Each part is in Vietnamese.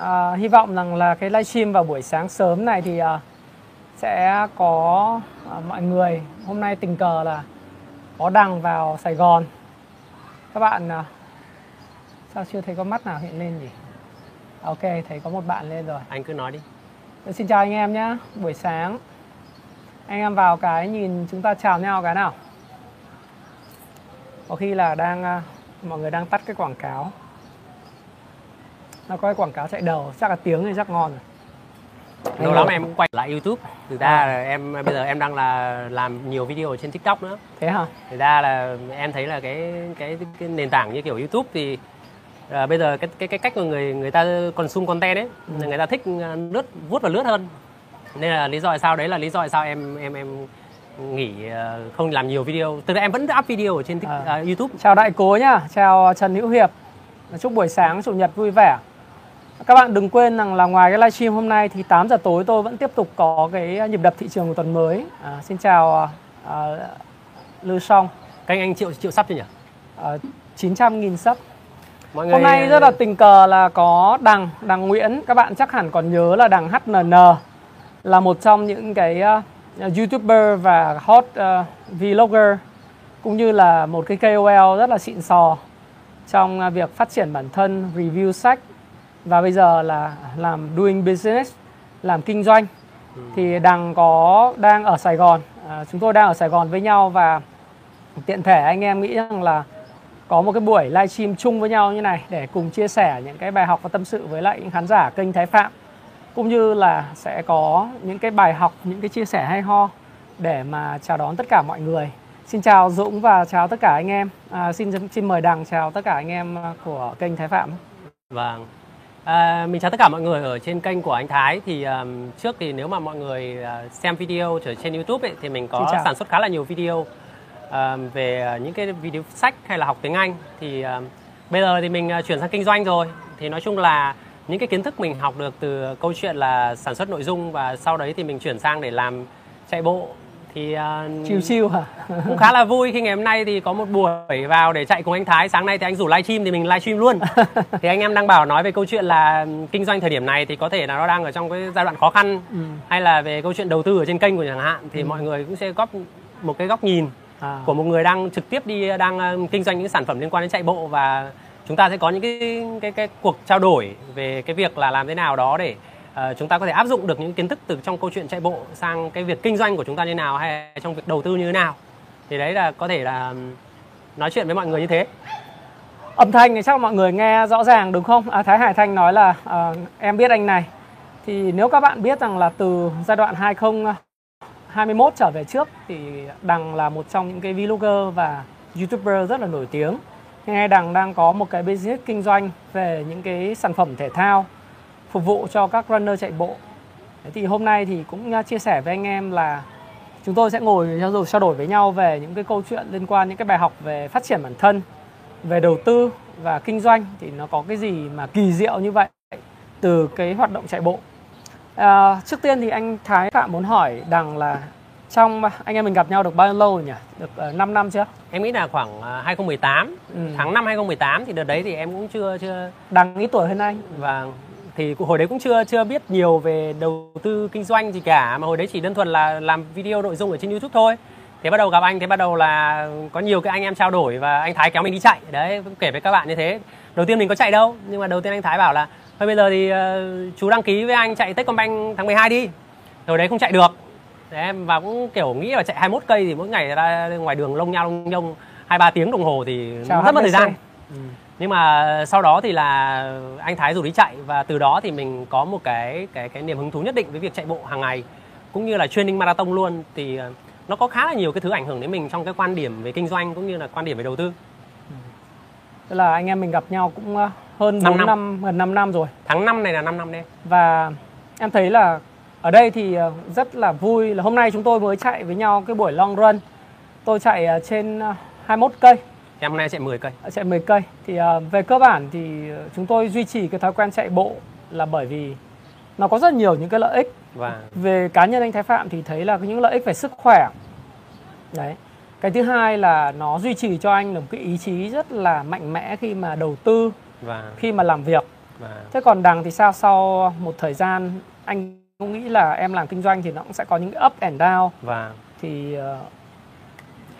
À, hy vọng rằng là cái livestream vào buổi sáng sớm này thì à, sẽ có à, mọi người hôm nay tình cờ là có đăng vào Sài Gòn. Các bạn à, sao chưa thấy có mắt nào hiện lên nhỉ? Ok, thấy có một bạn lên rồi. anh cứ nói đi Xin chào anh em nhé, buổi sáng. Anh em vào cái nhìn chúng ta chào nhau cái nào. Có khi là đang à, mọi người đang tắt cái quảng cáo. Nó có cái quảng cáo chạy đầu, chắc là tiếng thì chắc ngon rồi. lâu lắm em cũng quay lại youtube thực ra À. là em bây giờ em đang là làm nhiều video ở trên tiktok nữa Thế hả? thực ra là em thấy là cái cái, cái nền tảng như kiểu youtube thì à, bây giờ cái cái cái cách mà người người ta consume content ấy Ừ. người ta thích à, lướt vuốt và lướt hơn nên là lý do tại sao đấy là lý do tại sao em em em nghỉ à, không làm nhiều video thực ra em vẫn up video ở trên Tik- À. à, youtube Chào đại cố nhá, chào Trần Hữu Hiệp. Chúc buổi sáng chủ nhật vui vẻ. Các bạn đừng quên rằng là ngoài cái livestream hôm nay thì 8 giờ tối tôi vẫn tiếp tục có cái nhịp đập thị trường của tuần mới. À, xin chào à, Lư Song, kênh anh triệu triệu sắp chưa nhỉ à, 900.000 sub. mọi người Hôm nay rất là tình cờ là có Đằng, Đằng Nguyễn. Các bạn chắc hẳn còn nhớ là Đằng HNN là một trong những cái uh, YouTuber và hot uh, vlogger cũng như là một cái KOL rất là xịn sò trong uh, việc phát triển bản thân, review sách và bây giờ là làm doing business, làm kinh doanh. Thì Đằng có đang ở Sài Gòn, à, chúng tôi đang ở Sài Gòn với nhau và tiện thể anh em nghĩ rằng là có một cái buổi livestream chung với nhau như này để cùng chia sẻ những cái bài học và tâm sự với lại những khán giả kênh Thái Phạm cũng như là sẽ có những cái bài học, những cái chia sẻ hay ho để mà chào đón tất cả mọi người. Xin chào Dũng và chào tất cả anh em. À, xin xin mời Đằng chào tất cả anh em của kênh Thái Phạm. Vâng. À, mình chào tất cả mọi người ở trên kênh của anh Thái. Thì um, trước thì nếu mà mọi người uh, xem video ở trên YouTube ấy, thì mình có sản xuất khá là nhiều video um, về uh, những cái video sách hay là học tiếng Anh. Thì um, bây giờ thì mình uh, chuyển sang kinh doanh rồi. Thì nói chung là những cái kiến thức mình học được từ câu chuyện là sản xuất nội dung và sau đấy thì mình chuyển sang để làm chạy bộ thì uh, Chiêu chiêu hả? cũng khá là vui khi ngày hôm nay thì có một buổi vào để chạy cùng anh Thái sáng nay thì anh rủ livestream thì mình livestream luôn thì anh em đang bảo nói về câu chuyện là kinh doanh thời điểm này thì có thể là nó đang ở trong cái giai đoạn khó khăn Ừ. hay là về câu chuyện đầu tư ở trên kênh của chẳng hạn thì mọi người cũng sẽ góp một cái góc nhìn À. của một người đang trực tiếp đi đang ờ, kinh doanh những sản phẩm liên quan đến chạy bộ và chúng ta sẽ có những cái cái cái cuộc trao đổi về cái việc là làm thế nào đó để Ờ, chúng ta có thể áp dụng được những kiến thức từ trong câu chuyện chạy bộ sang cái việc kinh doanh của chúng ta như nào hay trong việc đầu tư như thế nào thì đấy là có thể là nói chuyện với mọi người như thế Âm thanh thì chắc mọi người nghe rõ ràng đúng không? À, Thái Hải Thanh nói là à, em biết anh này. Thì nếu các bạn biết rằng là từ giai đoạn 2021 trở về trước thì Đằng là một trong những cái vlogger và youtuber rất là nổi tiếng. Hiện nay Đằng đang có một cái business kinh doanh về những cái sản phẩm thể thao phục vụ cho các runner chạy bộ. Thế thì hôm nay thì cũng à, chia sẻ với anh em là chúng tôi sẽ ngồi trao đổi, với nhau về những cái câu chuyện liên quan những cái bài học về phát triển bản thân về đầu tư và kinh doanh. Thì nó có cái gì mà kỳ diệu như vậy từ cái hoạt động chạy bộ? À, trước tiên thì anh Thái Phạm muốn hỏi đằng là trong anh em mình gặp nhau được bao lâu rồi nhỉ? Được uh, 5 năm chưa? Em nghĩ là khoảng ờ, 2018 Ừ. tháng 5 2018 thì đợt đấy thì em cũng chưa chưa đằng ít tuổi hơn anh. Và thì hồi đấy cũng chưa chưa biết nhiều về đầu tư kinh doanh gì cả mà hồi đấy chỉ đơn thuần là làm video nội dung ở trên YouTube thôi. Thế bắt đầu gặp anh thế bắt đầu là có nhiều cái anh em trao đổi và anh Thái kéo mình đi chạy. Đấy, cũng kể với các bạn như thế. Đầu tiên mình có chạy đâu, nhưng mà đầu tiên anh Thái bảo là thôi bây giờ thì ờ, chú đăng ký với anh chạy Techcombank tháng 12 đi. Rồi đấy không chạy được. Đấy, và cũng kiểu nghĩ là chạy 21 cây thì mỗi ngày ra ngoài đường lông nhau lông nhông 2 3 tiếng đồng hồ thì Chào rất mất thời gian nhưng mà sau đó thì là anh Thái rủ đi chạy và từ đó thì mình có một cái cái cái niềm hứng thú nhất định với việc chạy bộ hàng ngày cũng như là training marathon luôn. Thì ờ, nó có khá là nhiều cái thứ ảnh hưởng đến mình trong cái quan điểm về kinh doanh cũng như là quan điểm về đầu tư. Tức là anh em mình gặp nhau cũng uh, hơn Năm 4 năm. năm. gần 5 năm rồi. Tháng 5 này là 5 năm đấy. Và em thấy là ở đây thì ờ, rất là vui là hôm nay chúng tôi mới chạy với nhau cái buổi long run. Tôi chạy ờ, trên ờ, 21 cây em hôm nay chạy 10 cây. Chạy 10 cây. Thì ờ, về cơ bản thì ờ, chúng tôi duy trì cái thói quen chạy bộ là bởi vì nó có rất nhiều những cái lợi ích. Và về cá nhân anh Thái Phạm thì thấy là những lợi ích về sức khỏe. Đấy. Cái thứ hai là nó duy trì cho anh được một cái ý chí rất là mạnh mẽ khi mà đầu tư và khi mà làm việc. Vâng. Thế còn đằng thì sao? Sau một thời gian anh cũng nghĩ là em làm kinh doanh thì nó cũng sẽ có những cái up and down. Vâng. thì uh,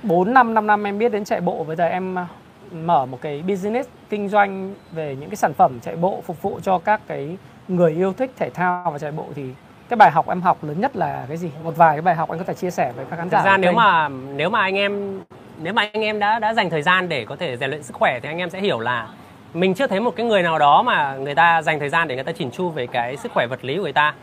4 năm 5 năm em biết đến chạy bộ bây giờ em ờ, mở một cái business kinh doanh về những cái sản phẩm chạy bộ phục vụ cho các cái người yêu thích thể thao và chạy bộ thì cái bài học em học lớn nhất là cái gì? Một vài cái bài học anh có thể chia sẻ với các khán giả. Thực ra nếu mà nếu mà anh em nếu mà anh em đã đã dành thời gian để có thể rèn luyện sức khỏe thì anh em sẽ hiểu là mình chưa thấy một cái người nào đó mà người ta dành thời gian để người ta chỉn chu về cái sức khỏe vật lý của người ta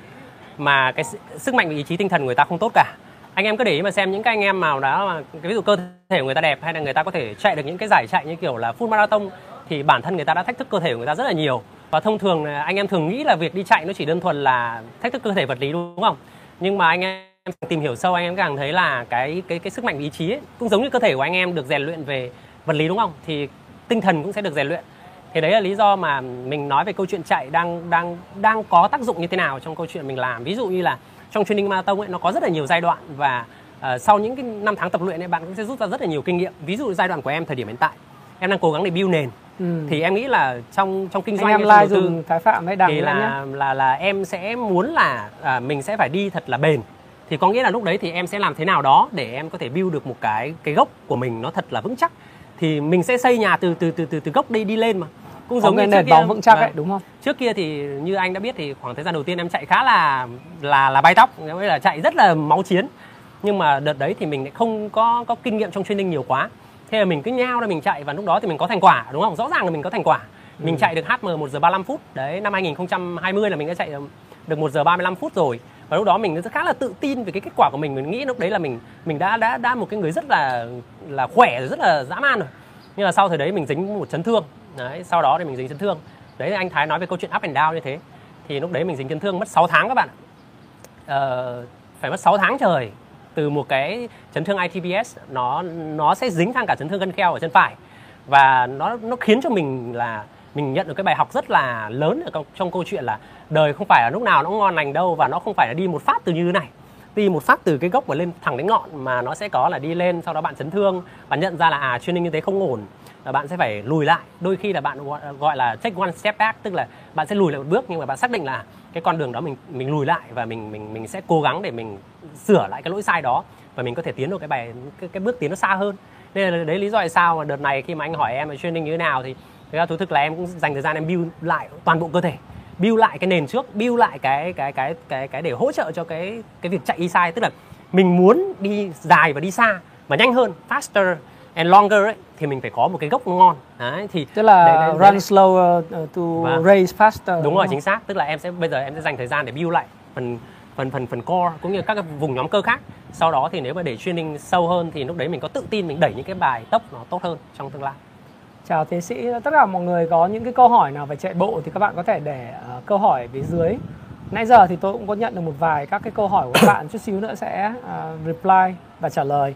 mà cái sức- sức mạnh và ý chí tinh thần của người ta không tốt cả anh em cứ để ý mà xem những cái anh em nào đó mà cái ví dụ cơ thể của người ta đẹp hay là người ta có thể chạy được những cái giải chạy như kiểu là full marathon thì bản thân người ta đã thách thức cơ thể của người ta rất là nhiều. Và thông thường anh em thường nghĩ là việc đi chạy nó chỉ đơn thuần là thách thức cơ thể vật lý đúng không? Nhưng mà anh em tìm hiểu sâu anh em càng thấy là cái cái cái sức mạnh ý chí ấy, cũng giống như cơ thể của anh em được rèn luyện về vật lý đúng không? Thì tinh thần cũng sẽ được rèn luyện. Thì đấy là lý do mà mình nói về câu chuyện chạy đang đang đang có tác dụng như thế nào trong câu chuyện mình làm. Ví dụ như là trong training marathon ấy nó có rất là nhiều giai đoạn và ờ, sau những cái năm tháng tập luyện ấy bạn cũng sẽ rút ra rất là nhiều kinh nghiệm. Ví dụ giai đoạn của em thời điểm hiện tại em đang cố gắng để build nền. Ừ. thì em nghĩ là trong trong kinh anh doanh em hay trong like dùng Thái Phạm hay đằng thì là là là em sẽ muốn là à, mình sẽ phải đi thật là bền. Thì có nghĩa là lúc đấy thì em sẽ làm thế nào đó để em có thể build được một cái cái gốc của mình nó thật là vững chắc. Thì mình sẽ xây nhà từ từ từ từ từ gốc đi đi lên mà cũng giống như nền kia bóng vững chắc Vâng. ấy đúng không? trước kia thì như anh đã biết thì khoảng thời gian đầu tiên em chạy khá là là là bay tóc nghĩa là chạy rất là máu chiến. Nhưng mà đợt đấy thì mình lại không có có kinh nghiệm trong training nhiều quá. Thế là mình cứ nhao ra mình chạy và lúc đó thì mình có thành quả đúng không? Rõ ràng là mình có thành quả. Mình Ừ. chạy được HM 1 giờ 35 phút. Đấy năm 2020 là mình đã chạy được 1 giờ 35 phút rồi. Và lúc đó mình rất khá là tự tin về cái kết quả của mình. Mình nghĩ lúc đấy là mình mình đã đã đã một cái người rất là là khỏe rồi rất là dã man rồi. Nhưng mà sau thời đấy mình dính một chấn thương đấy sau đó thì mình dính chấn thương. Đấy anh Thái nói về câu chuyện up and down như thế. Thì lúc đấy mình dính chấn thương mất 6 tháng các bạn. Ờ, phải mất 6 tháng trời từ một cái chấn thương ITBS nó nó sẽ dính sang cả chấn thương gân kheo ở chân phải. Và nó nó khiến cho mình là mình nhận được cái bài học rất là lớn ở trong, trong câu chuyện là đời không phải là lúc nào nó ngon lành đâu và nó không phải là đi một phát từ như thế này. Đi một phát từ cái gốc và lên thẳng đến ngọn mà nó sẽ có là đi lên sau đó bạn chấn thương bạn nhận ra là à training như thế không ổn bạn sẽ phải lùi lại. Đôi khi là bạn gọi, là take one step back tức là bạn sẽ lùi lại một bước nhưng mà bạn xác định là cái con đường đó mình mình lùi lại và mình mình mình sẽ cố gắng để mình sửa lại cái lỗi sai đó và mình có thể tiến được cái bài cái, cái bước tiến nó xa hơn. Nên là đấy lý do tại sao mà đợt này khi mà anh hỏi em là training như thế nào thì thực ra thú thực là em cũng dành thời gian em build lại toàn bộ cơ thể build lại cái nền trước build lại cái cái cái cái cái để hỗ trợ cho cái cái việc chạy đi sai. Tức là mình muốn đi dài và đi xa mà nhanh hơn faster and longer ấy thì mình phải có một cái gốc ngon đấy thì Tức là đấy- đấy- đấy- run slower uh, to Vâng. race faster. đúng rồi không? chính xác tức là em sẽ bây giờ em sẽ dành thời gian để build lại phần phần phần phần core cũng như các cái vùng nhóm cơ khác sau đó thì nếu mà để training sâu hơn thì lúc đấy mình có tự tin mình đẩy những cái bài tốc nó tốt hơn trong tương lai Chào tiến sĩ, tất cả mọi người có những cái câu hỏi nào về chạy bộ thì các bạn có thể để ờ, câu hỏi phía dưới. Nãy giờ thì tôi cũng có nhận được một vài các cái câu hỏi của các bạn chút xíu nữa sẽ ờ, reply và trả lời.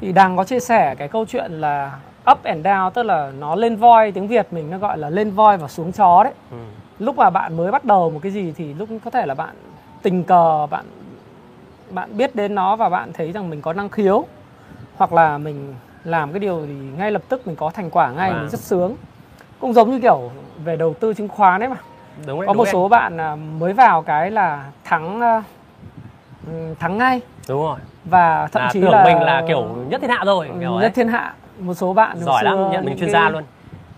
Thì Đằng có chia sẻ cái câu chuyện là up and down tức là nó lên voi tiếng Việt mình nó gọi là lên voi và xuống chó đấy. ừ. Lúc mà bạn mới bắt đầu một cái gì thì lúc có thể là bạn tình cờ bạn bạn biết đến nó và bạn thấy rằng mình có năng khiếu hoặc là mình làm cái điều thì ngay lập tức mình có thành quả ngay Vâng. mình rất sướng cũng giống như kiểu về đầu tư chứng khoán đấy mà đúng đấy có đúng một đấy. số bạn à, mới vào cái là thắng à, ừm, thắng ngay đúng rồi và thậm là chí tưởng là mình là kiểu nhất thiên hạ rồi kiểu nhất ấy. thiên hạ một số bạn giỏi xưa lắm nhận mình chuyên cái- gia luôn.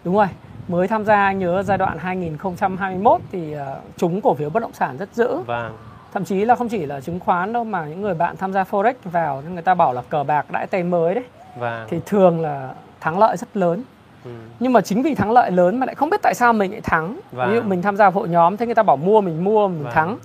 Đúng rồi mới tham gia anh nhớ giai đoạn 2021 thì à, trúng cổ phiếu bất động sản rất dữ. Vâng. Thậm chí là không chỉ là chứng khoán đâu mà những người bạn tham gia forex vào người ta bảo là cờ bạc đãi tay mới đấy. Vâng. Thì thường là thắng lợi rất lớn. Ừ. nhưng mà chính vì thắng lợi lớn mà lại không biết tại sao mình lại thắng. Vâng. ví dụ mình tham gia hội nhóm thế người ta bảo mua mình mua mình Vâng. thắng.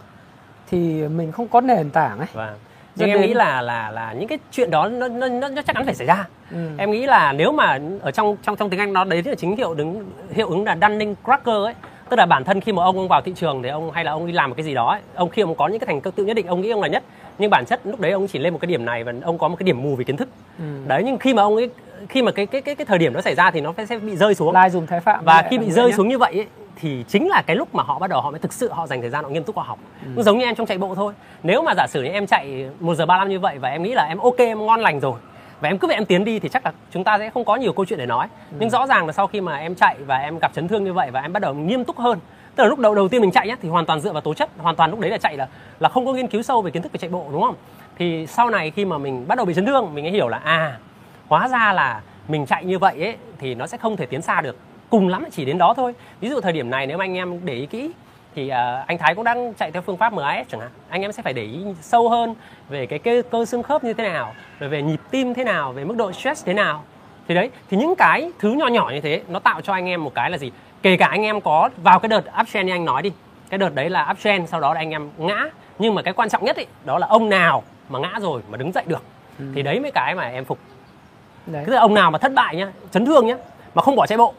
Thì mình không có nền tảng ấy. Vâng nhưng em nghĩ là là là những cái chuyện đó nó nó, nó, nó chắc chắn phải xảy ra ừ. em nghĩ là nếu mà ở trong trong trong tiếng Anh nó đấy là chính hiệu ứng hiệu ứng là Dunning Kruger ấy tức là bản thân khi mà ông ông vào thị trường thì ông hay là ông đi làm một cái gì đó ấy, ông khi ông có những cái thành tựu nhất định ông nghĩ ông là nhất nhưng bản chất lúc đấy ông chỉ lên một cái điểm này và ông có một cái điểm mù về kiến thức Ừ. đấy nhưng khi mà ông ấy khi mà cái cái cái cái thời điểm nó xảy ra thì nó sẽ bị rơi xuống like dùng thái phạm và khi bị rơi nhé. xuống như vậy ấy, thì chính là cái lúc mà họ bắt đầu họ mới thực sự họ dành thời gian họ nghiêm túc họ học. Ừ. giống như em trong chạy bộ thôi. Nếu mà giả sử như em chạy 1 giờ 35 như vậy và em nghĩ là em ok em ngon lành rồi và em cứ vậy em tiến đi thì chắc là chúng ta sẽ không có nhiều câu chuyện để nói. Ừ. nhưng rõ ràng là sau khi mà em chạy và em gặp chấn thương như vậy và em bắt đầu nghiêm túc hơn tức là lúc đầu đầu tiên mình chạy nhá thì hoàn toàn dựa vào tố chất hoàn toàn lúc đấy là chạy là là không có nghiên cứu sâu về kiến thức về chạy bộ đúng không? Thì sau này khi mà mình bắt đầu bị chấn thương mình mới hiểu là à hóa ra là mình chạy như vậy ấy thì nó sẽ không thể tiến xa được cùng lắm chỉ đến đó thôi. Ví dụ thời điểm này nếu mà anh em để ý kỹ thì uh, anh Thái cũng đang chạy theo phương pháp MAS chẳng hạn. Anh em sẽ phải để ý sâu hơn về cái cơ, cơ xương khớp như thế nào rồi về nhịp tim thế nào về mức độ stress thế nào. Thì đấy thì những cái thứ nhỏ nhỏ như thế nó tạo cho anh em một cái là gì? Kể cả anh em có vào cái đợt uptrend như anh nói đi. Cái đợt đấy là uptrend sau đó là anh em ngã. Nhưng mà cái quan trọng nhất ý, đó là ông nào mà ngã rồi mà đứng dậy được. Ừ. thì đấy mới cái mà em phục. Đấy. tức là ông nào mà thất bại nhá chấn thương nhá mà không bỏ chạy bộ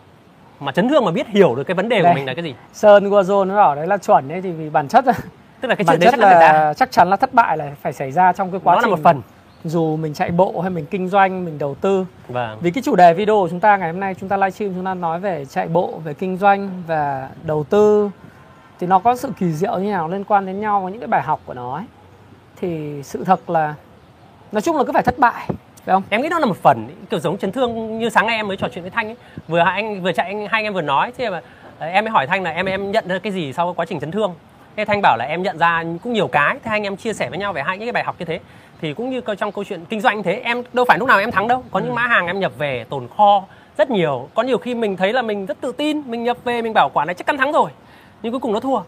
mà chấn thương mà biết hiểu được cái vấn đề Đây. của mình là cái gì sơn Guazon nó bảo đấy là chuẩn đấy thì vì bản chất tức là cái bản chuyện chất đấy chắc là chắc chắn là thất bại là phải xảy ra trong cái quá nó trình là một phần dù mình chạy bộ hay mình kinh doanh mình đầu tư vâng. vì cái chủ đề video của chúng ta ngày hôm nay chúng ta livestream chúng ta nói về chạy bộ về kinh doanh và đầu tư thì nó có sự kỳ diệu như nào liên quan đến nhau với những cái bài học của nó ấy. thì sự thật là nói chung là cứ phải thất bại phải không? Em nghĩ đó là một phần kiểu giống chấn thương như sáng nay em mới trò chuyện với thanh ấy. Vừa anh vừa chạy anh hai anh em vừa nói thế mà ờ, em mới hỏi thanh là em em nhận ra cái gì sau quá trình chấn thương? Thế thanh bảo là em nhận ra cũng nhiều cái thế hai anh em chia sẻ với nhau về hai những cái bài học như thế. Thì cũng như trong câu chuyện kinh doanh thế em đâu phải lúc nào em thắng đâu. Có những ừ. mã hàng em nhập về tồn kho rất nhiều. Có nhiều khi mình thấy là mình rất tự tin mình nhập về mình bảo quả này chắc chắn thắng rồi nhưng cuối cùng nó thua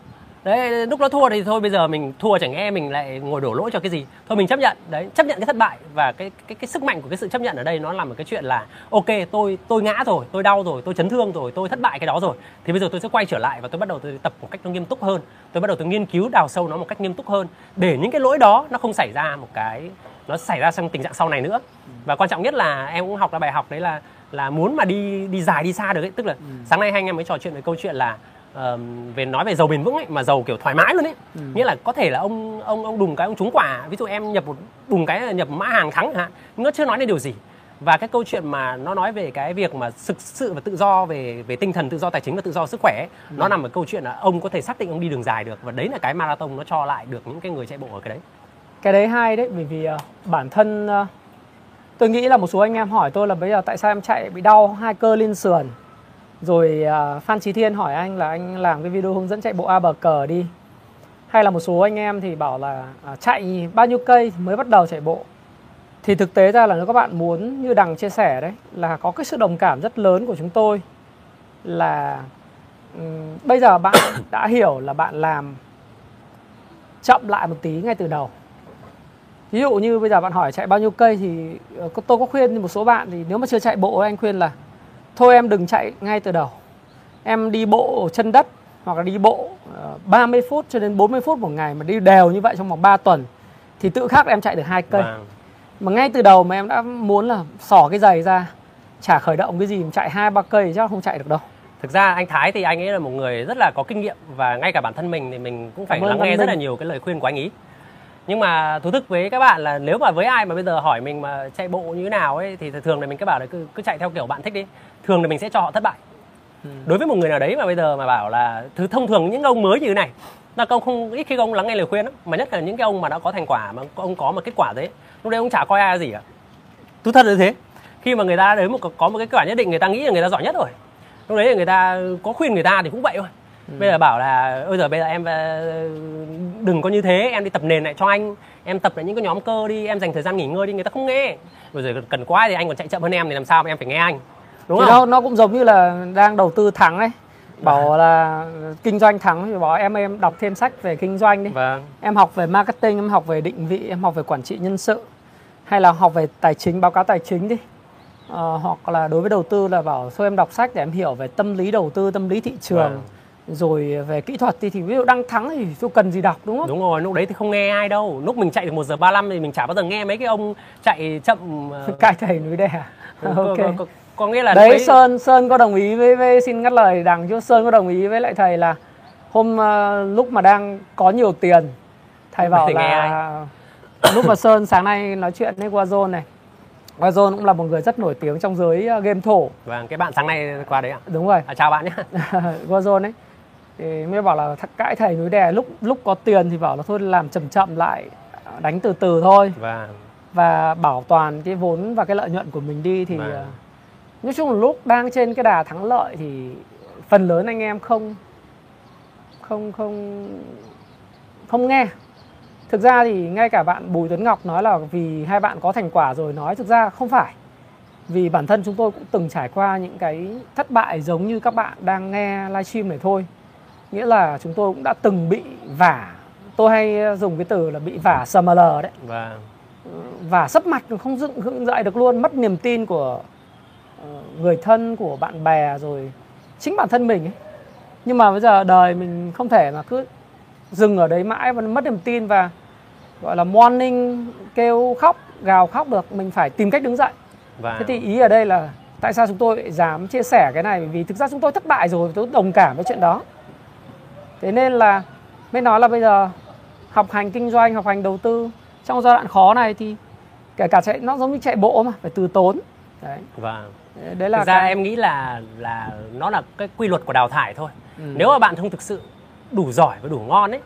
đấy lúc nó thua thì thôi bây giờ mình thua chẳng nghe mình lại ngồi đổ lỗi cho cái gì. Thôi mình chấp nhận. Đấy chấp nhận cái thất bại và cái cái cái sức mạnh của cái sự chấp nhận ở đây nó là một cái chuyện là ok tôi tôi ngã rồi tôi đau rồi tôi chấn thương rồi tôi thất bại cái đó rồi. Thì bây giờ tôi sẽ quay trở lại và tôi bắt đầu tôi tập một cách nó nghiêm túc hơn. Tôi bắt đầu tôi nghiên cứu đào sâu nó một cách nghiêm túc hơn để những cái lỗi đó nó không xảy ra một cái nó xảy ra trong tình trạng sau này nữa. Và quan trọng nhất là em cũng học ra bài học đấy là là muốn mà đi đi dài đi xa được ấy. Tức là ừ. sáng nay hai anh em mới trò chuyện về câu chuyện là uh, về nói về giàu bền vững ấy mà giàu kiểu thoải mái luôn ấy. Ừ. nghĩa là có thể là ông ông ông đùng cái ông trúng quả. Ví dụ em nhập một đùng cái nhập mã hàng thắng hạn. Nó chưa nói đến điều gì. Và cái câu chuyện mà nó nói về cái việc mà thực sự và tự do về về tinh thần tự do tài chính và tự do sức khỏe ấy, ừ. nó nằm ở câu chuyện là ông có thể xác định ông đi đường dài được. Và đấy là cái marathon nó cho lại được những cái người chạy bộ ở cái đấy. Cái đấy hay đấy bởi vì uh, bản thân uh, tôi nghĩ là một số anh em hỏi tôi là bây giờ tại sao em chạy bị đau hai cơ liên sườn rồi uh, Phan Trí Thiên hỏi anh là anh làm cái video hướng dẫn chạy bộ A bờ cờ đi. Hay là một số anh em thì bảo là uh, chạy bao nhiêu cây mới bắt đầu chạy bộ. Thì thực tế ra là nếu các bạn muốn như đằng chia sẻ đấy là có cái sự đồng cảm rất lớn của chúng tôi là um, bây giờ bạn đã hiểu là bạn làm chậm lại một tí ngay từ đầu. Ví dụ như bây giờ bạn hỏi chạy bao nhiêu cây thì ờ, tôi có khuyên một số bạn thì nếu mà chưa chạy bộ anh khuyên là thôi em đừng chạy ngay từ đầu. Em đi bộ chân đất hoặc là đi bộ 30 ờ, phút cho đến 40 phút một ngày mà đi đều như vậy trong vòng 3 tuần thì tự khắc em chạy được hai cây. Vâng. mà ngay từ đầu mà em đã muốn là xỏ cái giày ra chả khởi động cái gì mà chạy hai ba cây chắc không chạy được đâu. Thực ra anh Thái thì anh ấy là một người rất là có kinh nghiệm và ngay cả bản thân mình thì mình cũng phải lắng nghe rất là nhiều cái lời khuyên của anh ấy nhưng mà thú thực với các bạn là nếu mà với ai mà bây giờ hỏi mình mà chạy bộ như thế nào ấy thì thường là mình cứ bảo là cứ cứ chạy theo kiểu bạn thích đi. Thường là mình sẽ cho họ thất bại. Ừ. đối với một người nào đấy mà bây giờ mà bảo là thứ thông thường những ông mới như thế này là ông không ít khi ông lắng nghe lời khuyên đó. mà nhất là những cái ông mà đã có thành quả mà ông có một kết quả đấy lúc đấy ông chả coi ai gì cả. Thú thật là thế. Khi mà người ta đến một có một cái kết quả nhất định người ta nghĩ là người ta giỏi nhất rồi. Lúc đấy là người ta có khuyên người ta thì cũng vậy thôi ừ. bây giờ bảo là bây giờ bây giờ em ờ, đừng có như thế em đi tập nền lại cho anh. Em tập lại những cái nhóm cơ đi em dành thời gian nghỉ ngơi đi người ta không nghe. Bây giờ cần quá thì anh còn chạy chậm hơn em thì làm sao mà em phải nghe anh? Đúng thì không? nó nó cũng giống như là đang đầu tư thắng đấy bảo à. là kinh doanh thắng thì bảo em em đọc thêm sách về kinh doanh đi. Vâng. em học về marketing em học về định vị em học về quản trị nhân sự hay là học về tài chính báo cáo tài chính đi. Ờ, hoặc là đối với đầu tư là bảo thôi em đọc sách để em hiểu về tâm lý đầu tư tâm lý thị trường. Vâng rồi về kỹ thuật thì, thì ví dụ đang thắng thì tôi cần gì đọc đúng không? Đúng rồi, lúc đấy thì không nghe ai đâu. Lúc mình chạy được 1 giờ 35 thì mình chả bao giờ nghe mấy cái ông chạy chậm uh... cai thầy núi đè. ok. Có, có, có nghĩa là đấy ấy... Sơn Sơn có đồng ý với, với xin ngắt lời đằng chứ Sơn có đồng ý với lại thầy là hôm uh, lúc mà đang có nhiều tiền thầy bảo là lúc mà Sơn sáng nay nói chuyện với Wazone này Wazone cũng là một người rất nổi tiếng trong giới game thổ. Vâng, cái bạn sáng nay qua đấy ạ. Đúng rồi. À, chào bạn nhé. Wazone ấy thì mới bảo là cãi thầy núi đè lúc lúc có tiền thì bảo là thôi làm chậm chậm lại đánh từ từ thôi. Vâng và bảo toàn cái vốn và cái lợi nhuận của mình đi thì Vâng. ờ, nói chung là lúc đang trên cái đà thắng lợi thì phần lớn anh em không không không không nghe. Thực ra thì ngay cả bạn Bùi Tuấn Ngọc nói là vì hai bạn có thành quả rồi nói thực ra không phải. Vì bản thân chúng tôi cũng từng trải qua những cái thất bại giống như các bạn đang nghe livestream này thôi nghĩa là chúng tôi cũng đã từng bị vả. Tôi hay dùng cái từ là bị vả SML đấy. Và và sấp mặt không dựng dựng dậy được luôn. Mất niềm tin của ờ, người thân của bạn bè rồi chính bản thân mình ấy. nhưng mà bây giờ đời mình không thể mà cứ dừng ở đấy mãi và mất niềm tin và gọi là morning kêu khóc gào khóc được. Mình phải tìm cách đứng dậy. Và thế thì ý ở đây là tại sao chúng tôi dám chia sẻ cái này? Vì thực ra chúng tôi thất bại rồi tôi đồng cảm với chuyện đó thế nên là mới nói là bây giờ học hành kinh doanh học hành đầu tư trong giai đoạn khó này thì kể cả chạy nó giống như chạy bộ mà phải từ tốn. Đấy. Và đấy là thực ra cái- em nghĩ là là nó là cái quy luật của đào thải thôi. Ừ. nếu mà bạn không thực sự đủ giỏi và đủ ngon ấy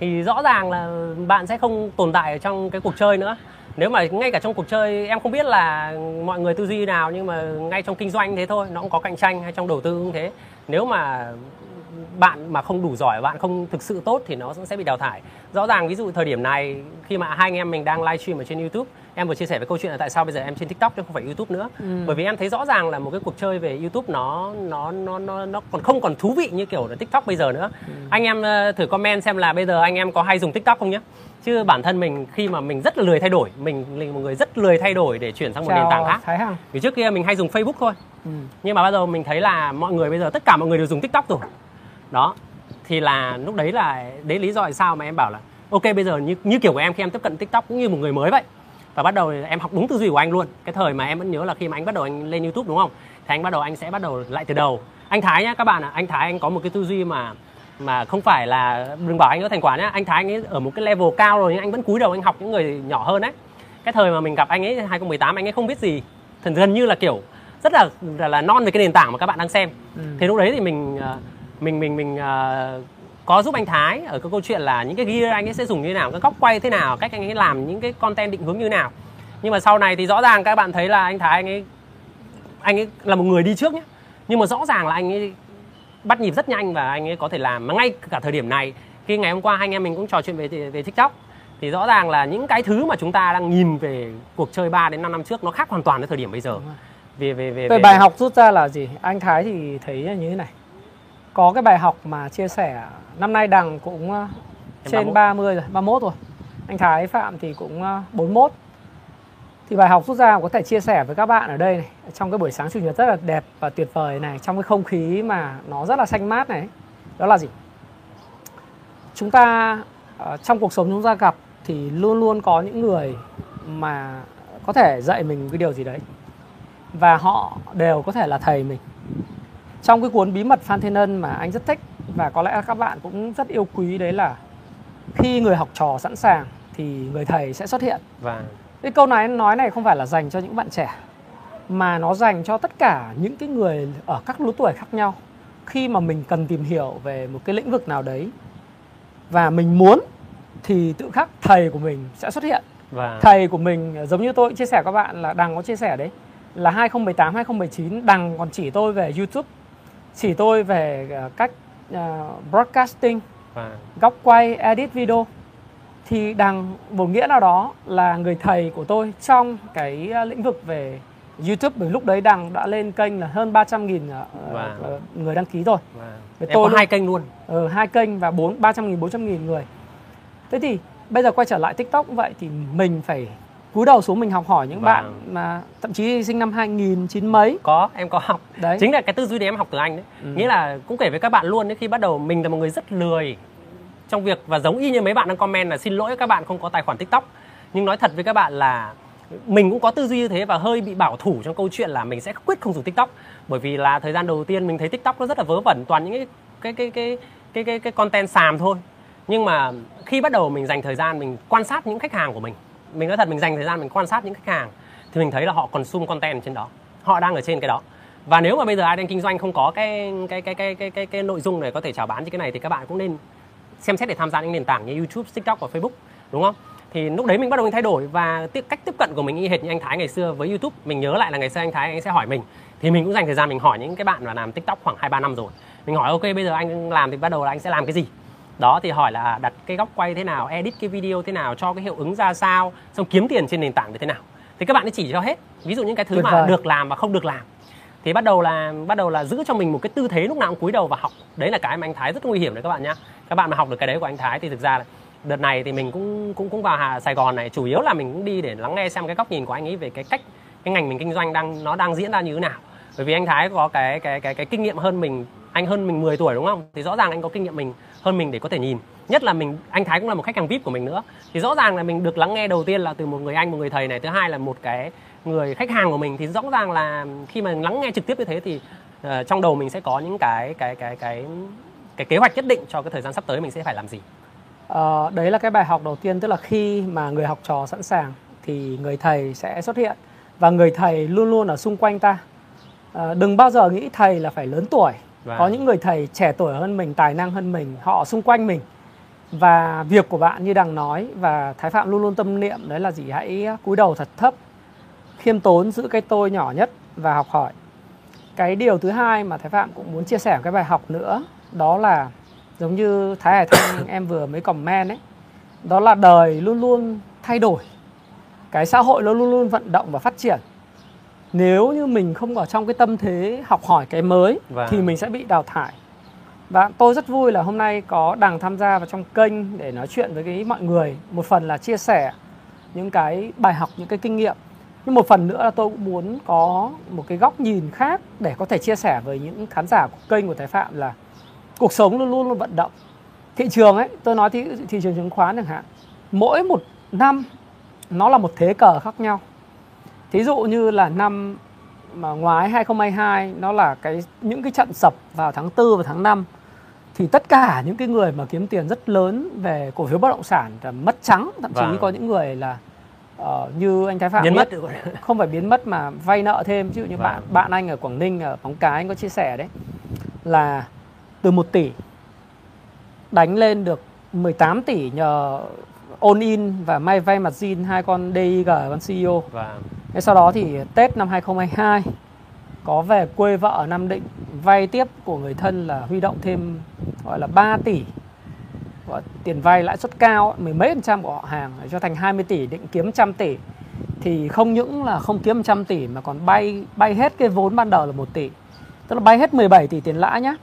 thì rõ ràng là bạn sẽ không tồn tại ở trong cái cuộc chơi nữa. Nếu mà ngay cả trong cuộc chơi em không biết là mọi người tư duy nào nhưng mà ngay trong kinh doanh thế thôi nó cũng có cạnh tranh hay trong đầu tư cũng thế. Nếu mà bạn mà không đủ giỏi bạn không thực sự tốt thì nó cũng sẽ bị đào thải. Rõ ràng ví dụ thời điểm này khi mà hai anh em mình đang livestream ở trên youtube em vừa chia sẻ với câu chuyện là tại sao bây giờ em trên tiktok chứ không phải youtube nữa. Ừ. bởi vì em thấy rõ ràng là một cái cuộc chơi về youtube nó nó nó nó nó còn không còn thú vị như kiểu là tiktok bây giờ nữa. Ừ. anh em ờ, thử comment xem là bây giờ anh em có hay dùng tiktok không nhé chứ bản thân mình khi mà mình rất là lười thay đổi mình là một người rất lười thay đổi để chuyển sang một nền tảng chào khác. Thái Hằng. Vì trước kia mình hay dùng facebook thôi. Ừ. nhưng mà bắt đầu mình thấy là mọi người bây giờ tất cả mọi người đều dùng tiktok rồi đó. Thì là lúc đấy là đấy lý do tại sao mà em bảo là ok bây giờ như như kiểu của em khi em tiếp cận tiktok cũng như một người mới vậy. Và bắt đầu em học đúng tư duy của anh luôn. Cái thời mà em vẫn nhớ là khi mà anh bắt đầu anh lên youtube đúng không? Thì anh bắt đầu anh sẽ bắt đầu lại từ đầu. Anh thái nhá các bạn ạ. Anh thái anh có một cái tư duy mà mà không phải là đừng bảo anh có thành quả nhá. Anh thái anh ấy ở một cái level cao rồi nhưng anh vẫn cúi đầu anh học những người nhỏ hơn đấy. Cái thời mà mình gặp anh ấy 2018 anh ấy không biết gì. Thần gần như là kiểu rất là là, là non về cái nền tảng mà các bạn đang xem. Ừ. thì lúc đấy thì mình ờ, mình mình mình ờ, có giúp anh Thái ở cái câu chuyện là những cái gear anh ấy sẽ dùng như thế nào, cái góc quay thế nào, cách anh ấy làm những cái content định hướng như thế nào. Nhưng mà sau này thì rõ ràng các bạn thấy là anh Thái anh ấy anh ấy là một người đi trước nhé. Nhưng mà rõ ràng là anh ấy bắt nhịp rất nhanh và anh ấy có thể làm mà ngay cả thời điểm này khi ngày hôm qua hai anh em mình cũng trò chuyện về về TikTok thì rõ ràng là những cái thứ mà chúng ta đang nhìn về cuộc chơi 3 đến 5 năm trước nó khác hoàn toàn với thời điểm bây giờ. Về về về, Về bài học rút ra là gì? Anh Thái thì thấy như thế này. Có cái bài học mà chia sẻ năm nay đằng cũng Em trên 31. 30 rồi, 31 rồi. Anh Thái Phạm thì cũng ờ, 41. Thì bài học rút ra có thể chia sẻ với các bạn ở đây này, trong cái buổi sáng chủ nhật rất là đẹp và tuyệt vời này, trong cái không khí mà nó rất là xanh mát này. Đó là gì? Chúng ta ờ, trong cuộc sống chúng ta gặp thì luôn luôn có những người mà có thể dạy mình cái điều gì đấy và họ đều có thể là thầy mình trong cái cuốn bí mật Phan Thiên Ân mà anh rất thích và có lẽ các bạn cũng rất yêu quý đấy là khi người học trò sẵn sàng thì người thầy sẽ xuất hiện. Và cái câu này nói này không phải là dành cho những bạn trẻ mà nó dành cho tất cả những cái người ở các lứa tuổi khác nhau. Khi mà mình cần tìm hiểu về một cái lĩnh vực nào đấy và mình muốn thì tự khắc thầy của mình sẽ xuất hiện. Và thầy của mình giống như tôi chia sẻ các bạn là đằng có chia sẻ đấy là 2018 2019 đằng còn chỉ tôi về YouTube chỉ tôi về ờ, cách ờ, broadcasting và góc quay edit video thì đằng một nghĩa nào đó là người thầy của tôi trong cái ờ, lĩnh vực về YouTube bởi lúc đấy đằng đã lên kênh là hơn 300 nghìn Wow. người đăng ký rồi và Với em tôi có luôn. hai kênh luôn ờ, hai kênh và bốn 300 nghìn 400 nghìn người thế thì bây giờ quay trở lại TikTok cũng vậy thì mình phải cúi đầu xuống mình học hỏi những Vâng. bạn mà thậm chí sinh năm 2000 chín mấy. Có em có học. Đấy. Chính là cái tư duy đấy em học từ anh đấy. Ừ. nghĩa là cũng kể với các bạn luôn đấy khi bắt đầu mình là một người rất lười trong việc và giống y như mấy bạn đang comment là xin lỗi các bạn không có tài khoản tiktok. Nhưng nói thật với các bạn là mình cũng có tư duy như thế và hơi bị bảo thủ trong câu chuyện là mình sẽ quyết không dùng tiktok. Bởi vì là thời gian đầu tiên mình thấy tiktok nó rất là vớ vẩn toàn những cái cái cái cái cái cái, cái content xàm thôi. Nhưng mà khi bắt đầu mình dành thời gian mình quan sát những khách hàng của mình mình nói thật mình dành thời gian mình quan sát những khách hàng thì mình thấy là họ consume content trên đó. Họ đang ở trên cái đó. Và nếu mà bây giờ ai đang kinh doanh không có cái cái cái cái cái cái, cái nội dung này có thể chào bán như cái này thì các bạn cũng nên xem xét để tham gia những nền tảng như YouTube, TikTok và Facebook đúng không? thì lúc đấy mình bắt đầu mình thay đổi và tiếp cách tiếp cận của mình y hệt như anh Thái ngày xưa với YouTube. Mình nhớ lại là ngày xưa anh Thái anh sẽ hỏi mình thì mình cũng dành thời gian mình hỏi những cái bạn mà làm TikTok khoảng 2 3 năm rồi. Mình hỏi ok bây giờ anh làm thì bắt đầu là anh sẽ làm cái gì? Đó thì hỏi là đặt cái góc quay thế nào edit cái video thế nào cho cái hiệu ứng ra sao xong kiếm tiền trên nền tảng như thế nào. Thì các bạn ấy chỉ cho hết ví dụ những cái thứ Tuyệt mà vời. được làm và không được làm. Thì bắt đầu là bắt đầu là giữ cho mình một cái tư thế lúc nào cũng cúi đầu và học. Đấy là cái mà anh Thái rất nguy hiểm đấy các bạn nhá. Các bạn mà học được cái đấy của anh Thái thì thực ra là đợt này thì mình cũng cũng cũng vào Hà Sài Gòn này chủ yếu là mình cũng đi để lắng nghe xem cái góc nhìn của anh ấy về cái cách cái ngành mình kinh doanh đang nó đang diễn ra như thế nào. Bởi vì anh Thái có cái cái cái cái kinh nghiệm hơn mình anh hơn mình 10 tuổi đúng không? Thì rõ ràng anh có kinh nghiệm mình hơn mình để có thể nhìn. Nhất là mình anh Thái cũng là một khách hàng vip của mình nữa. Thì rõ ràng là mình được lắng nghe đầu tiên là từ một người anh một người thầy này. Thứ hai là một cái người khách hàng của mình. Thì rõ ràng là khi mà lắng nghe trực tiếp như thế thì uh, trong đầu mình sẽ có những cái cái cái cái cái kế hoạch nhất định cho cái thời gian sắp tới mình sẽ phải làm gì. Ờ, đấy là cái bài học đầu tiên. Tức là khi mà người học trò sẵn sàng thì người thầy sẽ xuất hiện. Và người thầy luôn luôn ở xung quanh ta. Ờ, đừng bao giờ nghĩ thầy là phải lớn tuổi. Và- có những người thầy trẻ tuổi hơn mình, tài năng hơn mình, họ xung quanh mình. Và việc của bạn như đằng nói và thái phạm luôn luôn tâm niệm đấy là gì? Hãy cúi đầu thật thấp, khiêm tốn, giữ cái tôi nhỏ nhất và học hỏi. Cái điều thứ hai mà thái phạm cũng muốn chia sẻ cái bài học nữa, đó là giống như thái hải thanh, em vừa mới comment ấy, đó là đời luôn luôn thay đổi. Cái xã hội nó luôn luôn vận động và phát triển nếu như mình không ở trong cái tâm thế học hỏi cái mới Vâng. thì mình sẽ bị đào thải. Và tôi rất vui là hôm nay có đằng tham gia vào trong kênh để nói chuyện với cái mọi người. Một phần là chia sẻ những cái bài học những cái kinh nghiệm. Nhưng một phần nữa là tôi cũng muốn có một cái góc nhìn khác để có thể chia sẻ với những khán giả của kênh của Thái Phạm là cuộc sống luôn luôn luôn vận động. Thị trường ấy tôi nói thị, thị trường chứng khoán chẳng hạn mỗi một năm nó là một thế cờ khác nhau thí dụ như là năm mà ngoái 2022 nó là cái những cái trận sập vào tháng 4 và tháng 5 thì tất cả những cái người mà kiếm tiền rất lớn về cổ phiếu bất động sản là mất trắng. Thậm chí Vâng. có những người là ờ, như anh Thái Phạm biến mất. không phải biến mất mà vay nợ thêm. Ví dụ như Vâng. bạn bạn anh ở Quảng Ninh ở Bóng Cái anh có chia sẻ đấy là từ 1 tỷ đánh lên được 18 tỷ nhờ ôn in và may vay mặt zin hai con DIG con CEO và Thế sau đó thì Tết năm 2022 có về quê vợ ở Nam Định, vay tiếp của người thân là huy động thêm, gọi là 3 tỷ. Gọi, tiền vay lãi suất cao mười mấy phần trăm của họ hàng, cho thành 20 tỷ, định kiếm trăm tỷ. Thì không những là không kiếm trăm tỷ, mà còn bay bay hết cái vốn ban đầu là 1 tỷ. Tức là bay hết 17 tỷ tiền lãi nhá.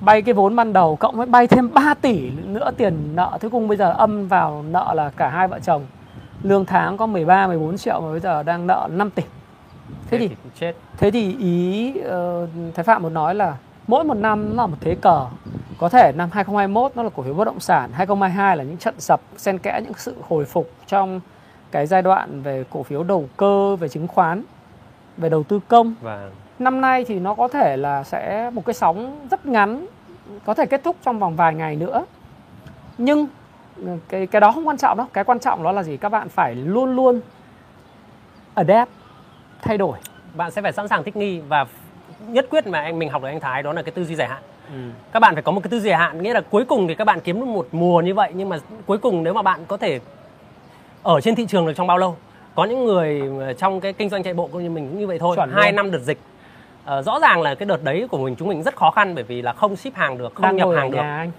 Bay cái vốn ban đầu, cộng với bay thêm 3 tỷ nữa tiền nợ. Cuối cùng bây giờ âm vào nợ là cả hai vợ chồng lương tháng có 13 14 triệu mà bây giờ đang nợ 5 tỷ. Thế thì chết. thế thì ý uh, thái phạm muốn nói là mỗi một năm nó là một thế cờ. Có thể năm 2021 nó là cổ phiếu bất động sản 2022 là những trận sập xen kẽ những sự hồi phục trong cái giai đoạn về cổ phiếu đầu cơ về chứng khoán về đầu tư công. Và năm nay thì nó có thể là sẽ một cái sóng rất ngắn có thể kết thúc trong vòng vài ngày nữa. Nhưng cái cái đó không quan trọng đâu. Cái quan trọng đó là gì? Các bạn phải luôn luôn adapt thay đổi. Bạn sẽ phải sẵn sàng thích nghi và nhất quyết mà anh mình học được anh Thái đó là cái tư duy dài hạn. Các bạn phải có một cái tư duy dài hạn nghĩa là cuối cùng thì các bạn kiếm được một mùa như vậy nhưng mà cuối cùng nếu mà bạn có thể ở trên thị trường được trong bao lâu? Có những người trong cái kinh doanh chạy bộ cũng như mình cũng như vậy thôi. Chuẩn hai năm đợt dịch. Ờ, rõ ràng là cái đợt đấy của mình chúng mình rất khó khăn bởi vì là không ship hàng được không đang nhập hàng được. anh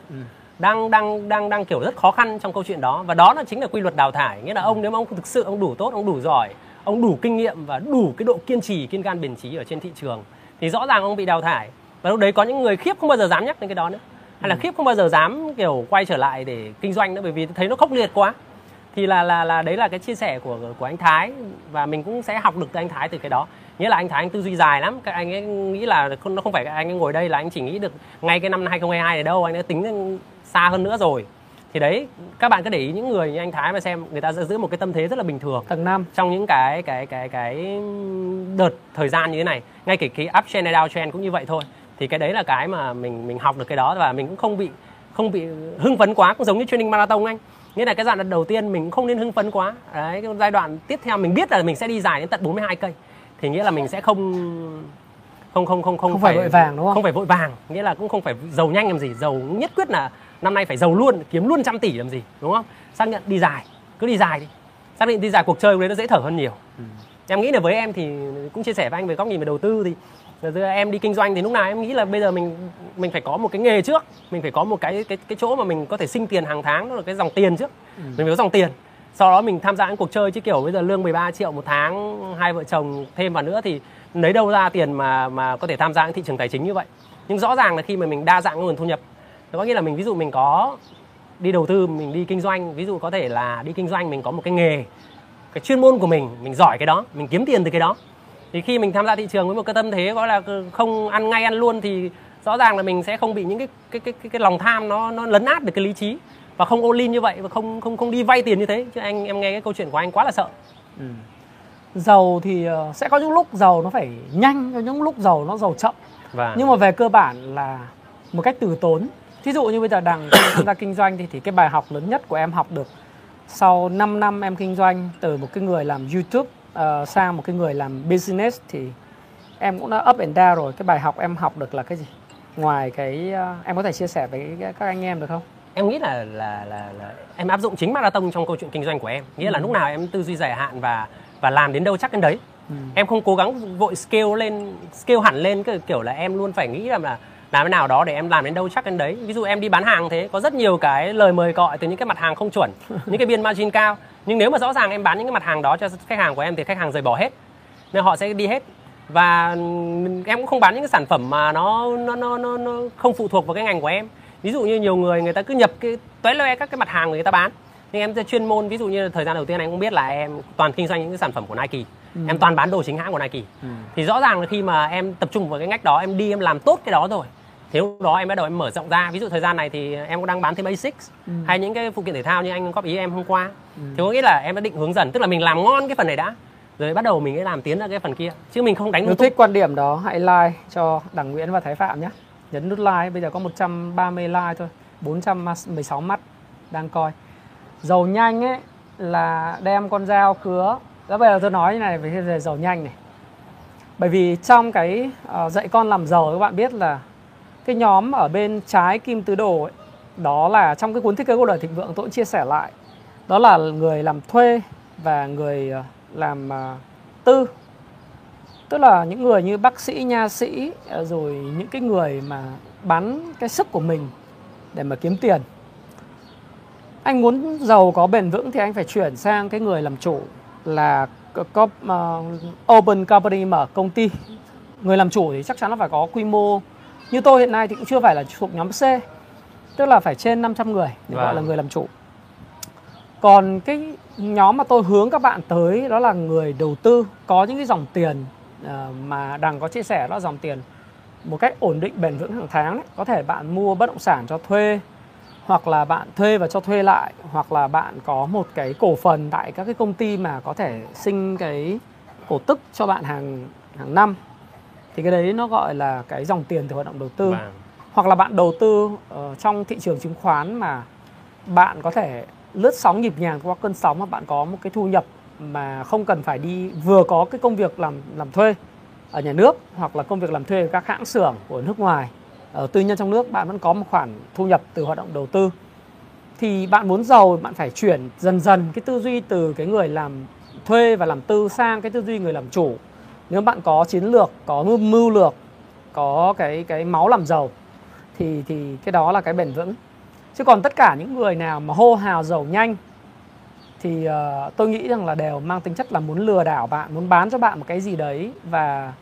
đang đang đang đang kiểu rất khó khăn trong câu chuyện đó. Và đó là chính là quy luật đào thải. Nghĩa là ông nếu mà ông thực sự ông đủ tốt ông đủ giỏi ông đủ kinh nghiệm và đủ cái độ kiên trì kiên gan bền trí ở trên thị trường thì rõ ràng ông bị đào thải. Và lúc đấy có những người khiếp không bao giờ dám nhắc đến cái đó nữa. Hay là khiếp không bao giờ dám kiểu quay trở lại để kinh doanh nữa bởi vì thấy nó khốc liệt quá. Thì là là là đấy là cái chia sẻ của của anh Thái. Và mình cũng sẽ học được từ anh Thái từ cái đó. Nghĩa là anh Thái anh tư duy dài lắm. Các anh ấy nghĩ là không nó không phải anh ấy ngồi đây là anh chỉ nghĩ được ngay cái năm 2022 này đâu. Anh đã tính xa hơn nữa rồi. Thì đấy các bạn cứ để ý những người như anh Thái mà xem người ta sẽ giữ một cái tâm thế rất là bình thường. Tầng 5 trong những cái cái cái cái đợt thời gian như thế này ngay cả cái up trend hay down trend cũng như vậy thôi. Thì cái đấy là cái mà mình mình học được cái đó và mình cũng không bị không bị hưng phấn quá cũng giống như training marathon anh. Nghĩa là cái giai đoạn đầu tiên mình cũng không nên hưng phấn quá. Đấy cái giai đoạn tiếp theo mình biết là mình sẽ đi dài đến tận 42 cây. Thì nghĩa là mình sẽ không không không không không, Không phải vội vàng, đúng không? không phải vội vàng. Nghĩa là cũng không phải giàu nhanh làm gì. Giàu nhất quyết là năm nay phải giàu luôn kiếm luôn trăm tỷ làm gì đúng không? Xác nhận đi dài cứ đi dài đi. Xác định đi dài cuộc chơi đấy nó dễ thở hơn nhiều. Ừ. em nghĩ là với em thì cũng chia sẻ với anh về góc nhìn về đầu tư thì em đi kinh doanh thì lúc nào em nghĩ là bây giờ mình mình phải có một cái nghề trước mình phải có một cái cái cái chỗ mà mình có thể sinh tiền hàng tháng đó là cái dòng tiền trước. Ừ. mình phải có dòng tiền. Sau đó mình tham gia những cuộc chơi chứ kiểu bây giờ lương 13 triệu một tháng hai vợ chồng thêm vào nữa thì lấy đâu ra tiền mà mà có thể tham gia những thị trường tài chính như vậy. Nhưng rõ ràng là khi mà mình đa dạng nguồn thu nhập nó có nghĩa là mình ví dụ mình có đi đầu tư mình đi kinh doanh ví dụ có thể là đi kinh doanh mình có một cái nghề cái chuyên môn của mình mình giỏi cái đó mình kiếm tiền từ cái đó. Thì khi mình tham gia thị trường với một cái tâm thế gọi là không ăn ngay ăn luôn thì rõ ràng là mình sẽ không bị những cái cái cái cái, cái lòng tham nó nó lấn át được cái lý trí và không all in như vậy và không không không đi vay tiền như thế. Chứ anh em nghe cái câu chuyện của anh quá là sợ. Ừ. giàu thì ờ, sẽ có những lúc giàu nó phải nhanh có những lúc giàu nó giàu chậm. Và... nhưng mà về cơ bản là một cách từ tốn thí dụ như bây giờ đằng tham gia kinh doanh thì thì cái bài học lớn nhất của em học được sau 5 năm em kinh doanh từ một cái người làm YouTube uh, sang một cái người làm business thì em cũng đã up and down rồi. Cái bài học em học được là cái gì? Ngoài cái uh, em có thể chia sẻ với các anh em được không? Em nghĩ là là là, là em áp dụng chính marathon trong câu chuyện kinh doanh của em. Nghĩa ừ. là lúc nào em tư duy dài hạn và và làm đến đâu chắc đến đấy. Ừ. em không cố gắng vội scale lên scale hẳn lên cái kiểu là em luôn phải nghĩ rằng là làm thế nào đó để em làm đến đâu chắc đến đấy. Ví dụ em đi bán hàng thế có rất nhiều cái lời mời gọi từ những cái mặt hàng không chuẩn những cái biên margin cao. Nhưng nếu mà rõ ràng em bán những cái mặt hàng đó cho khách hàng của em thì khách hàng rời bỏ hết nên họ sẽ đi hết. Và em cũng không bán những cái sản phẩm mà nó nó nó nó, nó không phụ thuộc vào cái ngành của em. Ví dụ như nhiều người người ta cứ nhập cái toé loe các cái mặt hàng người ta bán. Nhưng em sẽ chuyên môn ví dụ như thời gian đầu tiên anh cũng biết là em toàn kinh doanh những cái sản phẩm của Nike. Ừ. em toàn bán đồ chính hãng của Nike. Ừ. thì rõ ràng là khi mà em tập trung vào cái ngách đó em đi em làm tốt cái đó rồi thì lúc đó em bắt đầu em mở rộng ra. Ví dụ thời gian này thì em cũng đang bán thêm Asics ừ. hay những cái phụ kiện thể thao như anh góp ý em hôm qua. Ừ. thì có nghĩa là em đã định hướng dần tức là mình làm ngon cái phần này đã. Rồi bắt đầu mình sẽ làm tiến ra cái phần kia. Chứ mình không đánh nếu thích quan điểm đó hãy like cho đảng Nguyễn và Thái Phạm nhé. Nhấn nút like bây giờ có 130 like thôi. 416 mắt đang coi. Giàu nhanh ấy là đem con dao cứa. Đó bây giờ tôi nói như này về giàu nhanh này. Bởi vì trong cái uh, dạy con làm giàu các bạn biết là cái nhóm ở bên trái kim tứ đồ ấy, đó là trong cái cuốn thiết kế cuộc đời thịnh vượng tôi cũng chia sẻ lại. Đó là người làm thuê và người ờ, làm ờ, tư. Tức là những người như bác sĩ nha sĩ ờ, rồi những cái người mà bán cái sức của mình để mà kiếm tiền. Anh muốn giàu có bền vững thì anh phải chuyển sang cái người làm chủ là có open company mở công ty. Người làm chủ thì chắc chắn là phải có quy mô như tôi hiện nay thì cũng chưa phải là thuộc nhóm C tức là phải trên 500 người để gọi là vâng. người làm chủ còn cái nhóm mà tôi hướng các bạn tới đó là người đầu tư có những cái dòng tiền uh, mà đằng có chia sẻ đó là dòng tiền một cách ổn định bền vững hàng tháng đấy. có thể bạn mua bất động sản cho thuê hoặc là bạn thuê và cho thuê lại hoặc là bạn có một cái cổ phần tại các cái công ty mà có thể sinh cái cổ tức cho bạn hàng hàng năm thì cái đấy nó gọi là cái dòng tiền từ hoạt động đầu tư vâng. hoặc là bạn đầu tư uh, trong thị trường chứng khoán mà bạn có thể lướt sóng nhịp nhàng qua cơn sóng mà bạn có một cái thu nhập mà không cần phải đi vừa có cái công việc làm làm thuê ở nhà nước hoặc là công việc làm thuê ở các hãng xưởng của nước ngoài ở tư nhân trong nước bạn vẫn có một khoản thu nhập từ hoạt động đầu tư thì bạn muốn giàu bạn phải chuyển dần dần cái tư duy từ cái người làm thuê và làm tư sang cái tư duy người làm chủ nếu bạn có chiến lược có mưu lược có cái cái máu làm giàu thì thì cái đó là cái bền vững. Chứ còn tất cả những người nào mà hô hào giàu nhanh thì uh, tôi nghĩ rằng là đều mang tính chất là muốn lừa đảo bạn muốn bán cho bạn một cái gì đấy và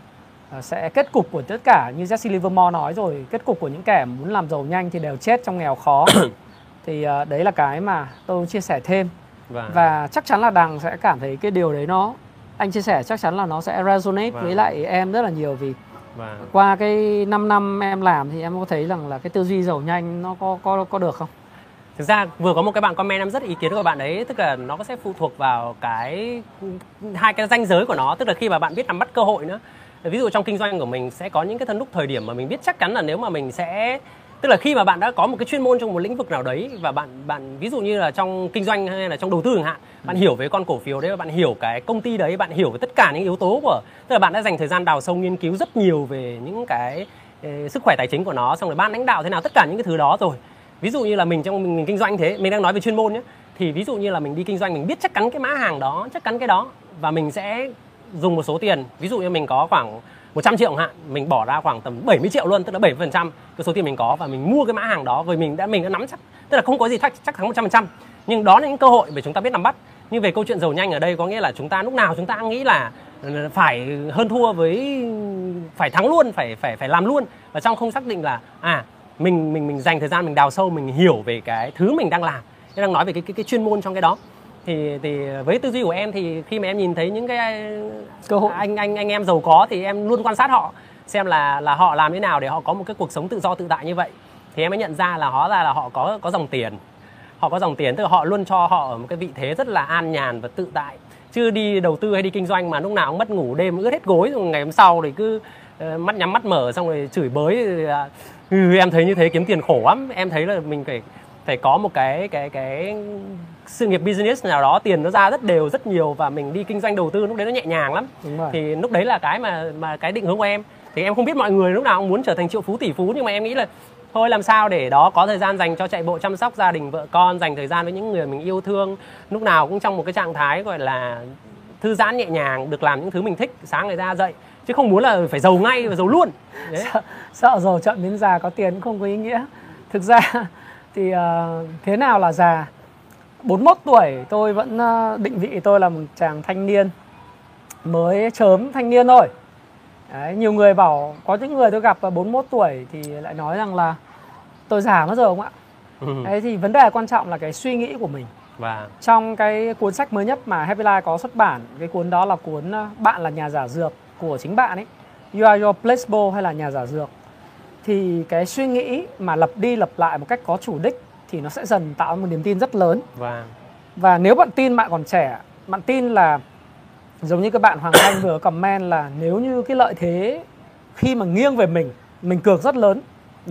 uh, sẽ kết cục của tất cả như Jesse Livermore nói rồi kết cục của những kẻ muốn làm giàu nhanh thì đều chết trong nghèo khó. Thì uh, đấy là cái mà tôi chia sẻ thêm. Và... Và chắc chắn là đằng sẽ cảm thấy cái điều đấy nó anh chia sẻ chắc chắn là nó sẽ resonate vâng. với lại em rất là nhiều vì vâng. qua cái 5 năm em làm thì em có thấy rằng là cái tư duy giàu nhanh nó có có có được không? Thực ra vừa có một cái bạn comment em rất ý kiến của bạn đấy tức là nó sẽ phụ thuộc vào cái hai cái danh giới của nó tức là khi mà bạn biết nắm bắt cơ hội nữa ví dụ trong kinh doanh của mình sẽ có những cái thân lúc thời điểm mà mình biết chắc chắn là nếu mà mình sẽ tức là khi mà bạn đã có một cái chuyên môn trong một lĩnh vực nào đấy và bạn bạn ví dụ như là trong kinh doanh hay là trong đầu tư chẳng hạn bạn hiểu về con cổ phiếu đấy bạn hiểu cái công ty đấy bạn hiểu về tất cả những yếu tố của tức là bạn đã dành thời gian đào sâu nghiên cứu rất nhiều về những cái ờ, sức khỏe tài chính của nó xong rồi ban lãnh đạo thế nào tất cả những cái thứ đó rồi. Ví dụ như là mình trong mình, mình kinh doanh thế mình đang nói về chuyên môn nhé thì ví dụ như là mình đi kinh doanh mình biết chắc chắn cái mã hàng đó chắc chắn cái đó và mình sẽ dùng một số tiền. Ví dụ như mình có khoảng 100 triệu hạn. Mình bỏ ra khoảng tầm 70 triệu luôn tức là 7 phần trăm cái số tiền mình có và mình mua cái mã hàng đó rồi mình đã mình đã nắm chắc. Tức là không có gì chắc chắc thắng 100 phần trăm. Nhưng đó là những cơ hội để chúng ta biết nắm bắt. Nhưng về câu chuyện giàu nhanh ở đây có nghĩa là chúng ta lúc nào chúng ta nghĩ là ờ, phải hơn thua với phải thắng luôn phải phải phải làm luôn. Và trong không xác định là à mình mình mình dành thời gian mình đào sâu mình hiểu về cái thứ mình đang làm. Đang nói về cái cái, cái chuyên môn trong cái đó thì thì với tư duy của em thì khi mà em nhìn thấy những cái à, cơ hội anh anh anh em giàu có thì em luôn quan sát họ xem là là họ làm thế nào để họ có một cái cuộc sống tự do tự tại như vậy. Thì em mới nhận ra là hóa ra là họ có có dòng tiền. Họ có dòng tiền tức là họ luôn cho họ ở một cái vị thế rất là an nhàn và tự tại. Chứ đi đầu tư hay đi kinh doanh mà lúc nào cũng mất ngủ đêm ướt hết gối rồi ngày hôm sau thì cứ uh, mắt nhắm mắt mở xong rồi chửi bới thì, uh, ừ, em thấy như thế kiếm tiền khổ lắm. Em thấy là mình phải phải có một cái cái cái sự nghiệp business nào đó tiền nó ra rất đều rất nhiều và mình đi kinh doanh đầu tư lúc đấy nó nhẹ nhàng lắm. Thì lúc đấy là cái mà mà cái định hướng của em. Thì em không biết mọi người lúc nào cũng muốn trở thành triệu phú tỷ phú nhưng mà em nghĩ là thôi làm sao để đó có thời gian dành cho chạy bộ chăm sóc gia đình vợ con dành thời gian với những người mình yêu thương. Lúc nào cũng trong một cái trạng thái gọi là thư giãn nhẹ nhàng được làm những thứ mình thích sáng ngày ra dậy. Chứ không muốn là phải giàu ngay và giàu luôn. Đấy sợ, sợ giàu chậm đến già có tiền cũng không có ý nghĩa. Thực ra thì uh, thế nào là già? 41 tuổi tôi vẫn uh, định vị tôi là một chàng thanh niên mới chớm thanh niên thôi. Đấy, nhiều người bảo có những người tôi gặp là 41 tuổi thì lại nói rằng là tôi già mất rồi không ạ? Ừ. Đấy thì vấn đề quan trọng là cái suy nghĩ của mình. Và trong cái cuốn sách mới nhất mà Happy Life có xuất bản cái cuốn đó là cuốn ờ, bạn là nhà giả dược của chính bạn ấy. You are your placebo hay là nhà giả dược thì cái suy nghĩ mà lặp đi lặp lại một cách có chủ đích thì nó sẽ dần tạo một niềm tin rất lớn. Và và nếu bạn tin bạn còn trẻ bạn tin là giống như các bạn Hoàng Anh vừa comment là nếu như cái lợi thế khi mà nghiêng về mình mình cược rất lớn.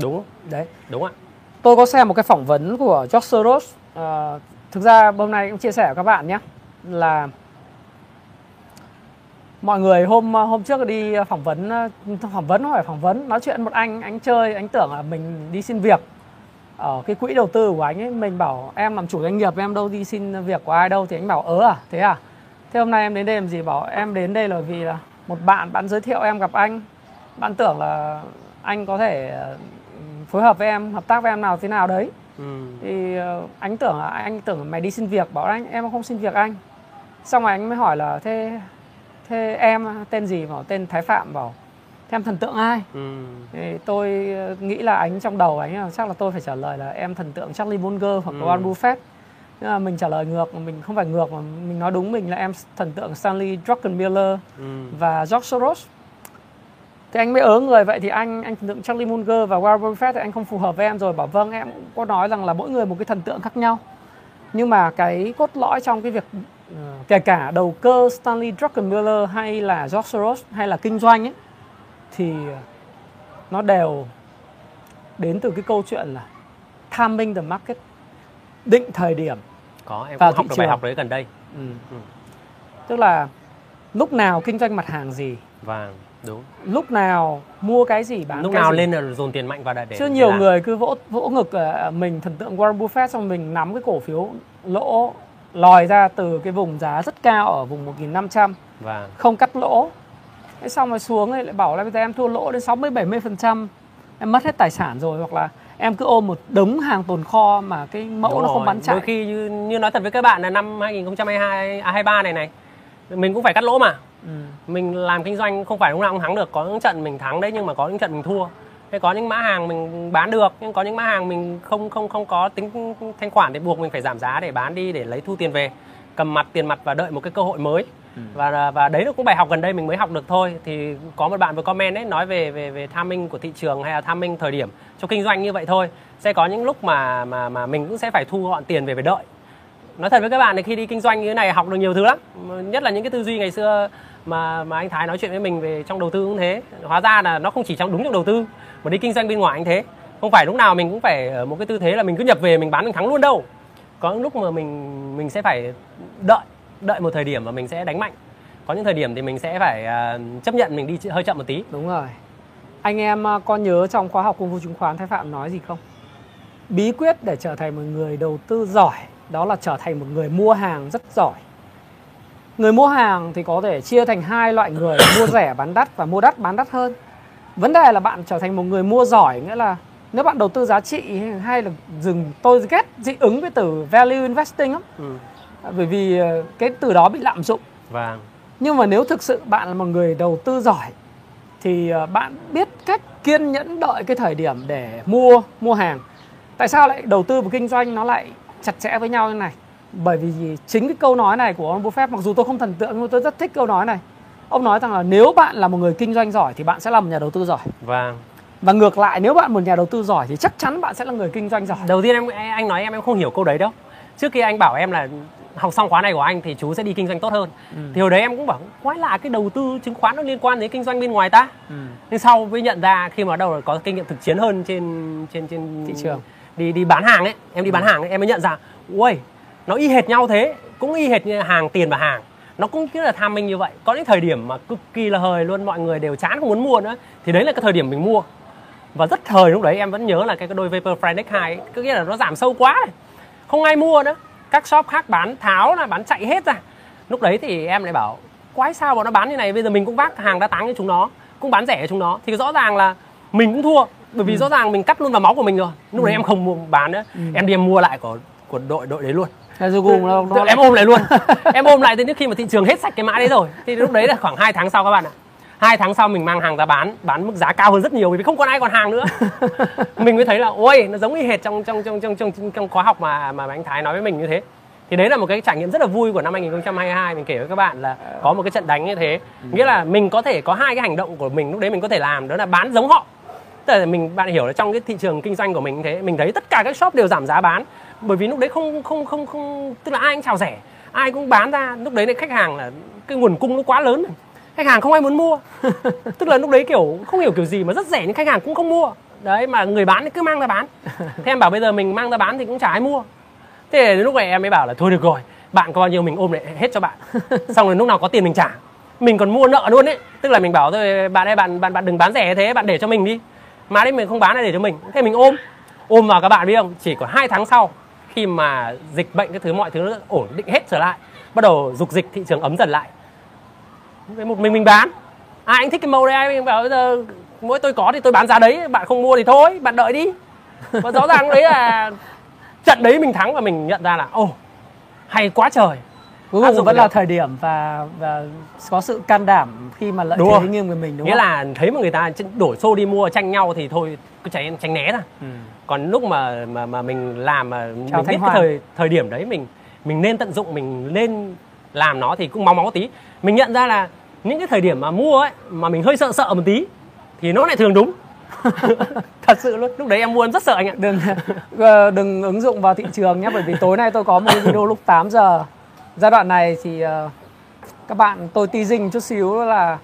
Đúng. Đấy. Đúng ạ. Tôi có xem một cái phỏng vấn của George Soros Ờ, thực ra hôm nay cũng chia sẻ với các bạn nhé là mọi người hôm hôm trước đi phỏng vấn phỏng vấn không phải phỏng vấn nói chuyện một anh anh chơi anh tưởng là mình đi xin việc. Ở cái quỹ đầu tư của anh ấy mình bảo em làm chủ doanh nghiệp em đâu đi xin việc của ai đâu thì anh bảo ớ à thế à? Thế hôm nay em đến đây làm gì? Bảo em đến đây là vì là một bạn bạn giới thiệu em gặp anh. Bạn tưởng là anh có thể ờ, phối hợp với em hợp tác với em nào thế nào đấy. Ừ. thì ờ, anh tưởng là anh tưởng là mày đi xin việc. Bảo anh em không xin việc anh. Xong rồi anh mới hỏi là thế thế em tên gì bảo tên Thái Phạm bảo thế em thần tượng ai Ừ. thì tôi ờ, nghĩ là anh trong đầu anh là chắc là tôi phải trả lời là em thần tượng Charlie Munger hoặc Ừ. Warren Buffett nhưng mà mình trả lời ngược mình không phải ngược mà mình nói đúng mình là em thần tượng Stanley Druckenmiller Ừ. và George Soros thì anh mới ớ người vậy thì anh anh thần tượng Charlie Munger và Warren Buffett thì anh không phù hợp với em rồi bảo vâng em cũng có nói rằng là mỗi người một cái thần tượng khác nhau nhưng mà cái cốt lõi trong cái việc ờ, kể cả đầu cơ Stanley Druckenmiller hay là George Soros hay là kinh doanh ấy thì nó đều đến từ cái câu chuyện là timing the market định thời điểm có em Vào cũng học được trường. bài học đấy gần đây ừ. Ừ. tức là lúc nào kinh doanh mặt hàng gì và đúng lúc nào mua cái gì bán lúc cái nào gì. lên là dồn tiền mạnh vào để để chứ nhiều làm. người cứ vỗ vỗ ngực ờ, mình thần tượng Warren Buffett xong mình nắm cái cổ phiếu lỗ lòi ra từ cái vùng giá rất cao ở vùng 1.500 và không cắt lỗ thế xong rồi xuống thì lại bảo là bây giờ em thua lỗ đến 60 70 phần trăm em mất hết tài sản rồi hoặc là em cứ ôm một đống hàng tồn kho mà cái mẫu Đúng nó không rồi. bán chạy Đôi khi như, như nói thật với các bạn là năm 2022 à, 23 này này mình cũng phải cắt lỗ mà. ừ. Mình làm kinh doanh không phải lúc nào cũng thắng được, có những trận mình thắng đấy nhưng mà có những trận mình thua. Thế có những mã hàng mình bán được nhưng có những mã hàng mình không không không có tính thanh khoản để buộc mình phải giảm giá để bán đi để lấy thu tiền về. Cầm mặt tiền mặt và đợi một cái cơ hội mới. Ừ. Và và đấy là cũng bài học gần đây mình mới học được thôi. Thì có một bạn vừa comment đấy nói về về về timing của thị trường hay là timing thời điểm trong kinh doanh như vậy thôi. Sẽ có những lúc mà mà mà mình cũng sẽ phải thu gọn tiền về phải đợi nói thật với các bạn thì khi đi kinh doanh như thế này học được nhiều thứ lắm nhất là những cái tư duy ngày xưa mà mà anh Thái nói chuyện với mình về trong đầu tư cũng thế hóa ra là nó không chỉ trong đúng trong đầu tư mà đi kinh doanh bên ngoài anh thế. Không phải lúc nào mình cũng phải ở một cái tư thế là mình cứ nhập về mình bán mình thắng luôn đâu. Có những lúc mà mình mình sẽ phải đợi đợi một thời điểm và mình sẽ đánh mạnh. Có những thời điểm thì mình sẽ phải uh, chấp nhận mình đi hơi chậm một tí. Đúng rồi. Anh em à, có nhớ trong khóa học công vụ chứng khoán Thái Phạm nói gì không? Bí quyết để trở thành một người đầu tư giỏi đó là trở thành một người mua hàng rất giỏi. Người mua hàng thì có thể chia thành hai loại người mua rẻ bán đắt và mua đắt bán đắt hơn vấn đề là bạn trở thành một người mua giỏi nghĩa là nếu bạn đầu tư giá trị hay là dừng tôi ghét dị ứng với từ value investing lắm. Ừ. bởi vì ờ, cái từ đó bị lạm dụng. Vâng. Nhưng mà nếu thực sự bạn là một người đầu tư giỏi thì ờ, bạn biết cách kiên nhẫn đợi cái thời điểm để mua mua hàng. Tại sao lại đầu tư và kinh doanh nó lại chặt chẽ với nhau như này? Bởi vì chính cái câu nói này của ông Buffett mặc dù tôi không thần tượng nhưng tôi rất thích câu nói này ông nói rằng là nếu bạn là một người kinh doanh giỏi thì bạn sẽ là một nhà đầu tư giỏi. Vâng. Và ngược lại nếu bạn một nhà đầu tư giỏi thì chắc chắn bạn sẽ là người kinh doanh giỏi. Đầu tiên em anh nói em em không hiểu câu đấy đâu. Trước khi anh bảo em là học xong khóa này của anh thì chú sẽ đi kinh doanh tốt hơn. Ừ. thì hồi đấy em cũng bảo quái lạ cái đầu tư chứng khoán nó liên quan đến kinh doanh bên ngoài ta. Ừ. nhưng sau mới nhận ra khi mà đầu có kinh nghiệm thực chiến hơn trên trên trên thị trường. đi đi bán hàng ấy em đi bán ừ. hàng ấy, em mới nhận ra ui nó y hệt nhau thế cũng y hệt như hàng tiền và hàng nó cũng rất là tham minh như vậy. Có những thời điểm mà cực kỳ là hời luôn mọi người đều chán không muốn mua nữa. Thì đấy là cái thời điểm mình mua. Và rất thời lúc đấy em vẫn nhớ là cái đôi Vapor Friday 2 cứ nghĩa là nó giảm sâu quá. Này. không ai mua nữa. Các shop khác bán tháo là bán chạy hết ra. Lúc đấy thì em lại bảo quái sao bọn nó bán như này? Bây giờ mình cũng vác hàng đa táng như chúng nó cũng bán rẻ cho chúng nó. Thì rõ ràng là mình cũng thua bởi vì ừ. rõ ràng mình cắt luôn vào máu của mình rồi. Lúc ừ. đấy em không mua bán nữa. Ừ. em đi em mua lại của của đội đội đấy luôn rồi cùng nó, nó em ôm lại luôn. Em ôm lại đến khi mà thị trường hết sạch cái mã đấy rồi. Thì lúc đấy là khoảng 2 tháng sau các bạn ạ. Hai tháng sau mình mang hàng ra bán bán mức giá cao hơn rất nhiều vì không còn ai còn hàng nữa. Mình mới thấy là ôi nó giống như hệt trong trong trong trong trong, trong khóa học mà mà anh Thái nói với mình như thế. Thì đấy là một cái trải nghiệm rất là vui của năm 2022 mình kể với các bạn là có một cái trận đánh như thế. Ừ. nghĩa là mình có thể có hai cái hành động của mình lúc đấy mình có thể làm đó là bán giống họ. Tức là mình bạn hiểu là trong cái thị trường kinh doanh của mình thế mình thấy tất cả các shop đều giảm giá bán bởi vì lúc đấy không không không không tức là ai cũng chào rẻ ai cũng bán ra lúc đấy khách hàng là cái nguồn cung nó quá lớn khách hàng không ai muốn mua. Tức là lúc đấy kiểu không hiểu kiểu gì mà rất rẻ nhưng khách hàng cũng không mua. Đấy mà người bán cứ mang ra bán. Thế em bảo bây giờ mình mang ra bán thì cũng chả ai mua. Thế đến lúc này em mới bảo là thôi được rồi bạn có bao nhiêu mình ôm lại hết cho bạn. Xong rồi lúc nào có tiền mình trả. Mình còn mua nợ luôn ấy. Tức là mình bảo thôi bạn ơi bạn bạn bạn đừng bán rẻ thế bạn để cho mình đi. Mà đấy mình không bán này để cho mình. Thế mình ôm. Ôm vào các bạn biết không? Chỉ có hai tháng sau khi mà dịch bệnh cái thứ mọi thứ nó ổn định hết trở lại bắt đầu dục dịch thị trường ấm dần lại. Với một mình mình bán. Ai anh thích cái màu đấy ai mình bảo bây giờ mỗi tôi có thì tôi bán giá đấy bạn không mua thì thôi bạn đợi đi. Và rõ ràng đấy là trận đấy mình thắng và mình nhận ra là ồ oh, hay quá trời. Cuối cùng vẫn là thời điểm và và có sự can đảm khi mà lợi đúng thế nghiêng về mình đúng nghĩa không? là thấy mà người ta đổi xô đi mua tranh nhau thì thôi cứ tránh tránh né ra ừ. Còn lúc mà mà mà mình làm mà Chào mình biết cái thời thời điểm đấy mình mình nên tận dụng mình nên làm nó thì cũng máu máu tí. Mình nhận ra là những cái thời điểm mà mua ấy mà mình hơi sợ sợ một tí thì nó lại thường đúng. Thật sự luôn lúc đấy em mua em rất sợ anh ạ. Đừng ờ, đừng ứng dụng vào thị trường nhé bởi vì tối nay tôi có một video lúc 8 giờ. Giai đoạn này thì uh, các bạn tôi teasing chút xíu là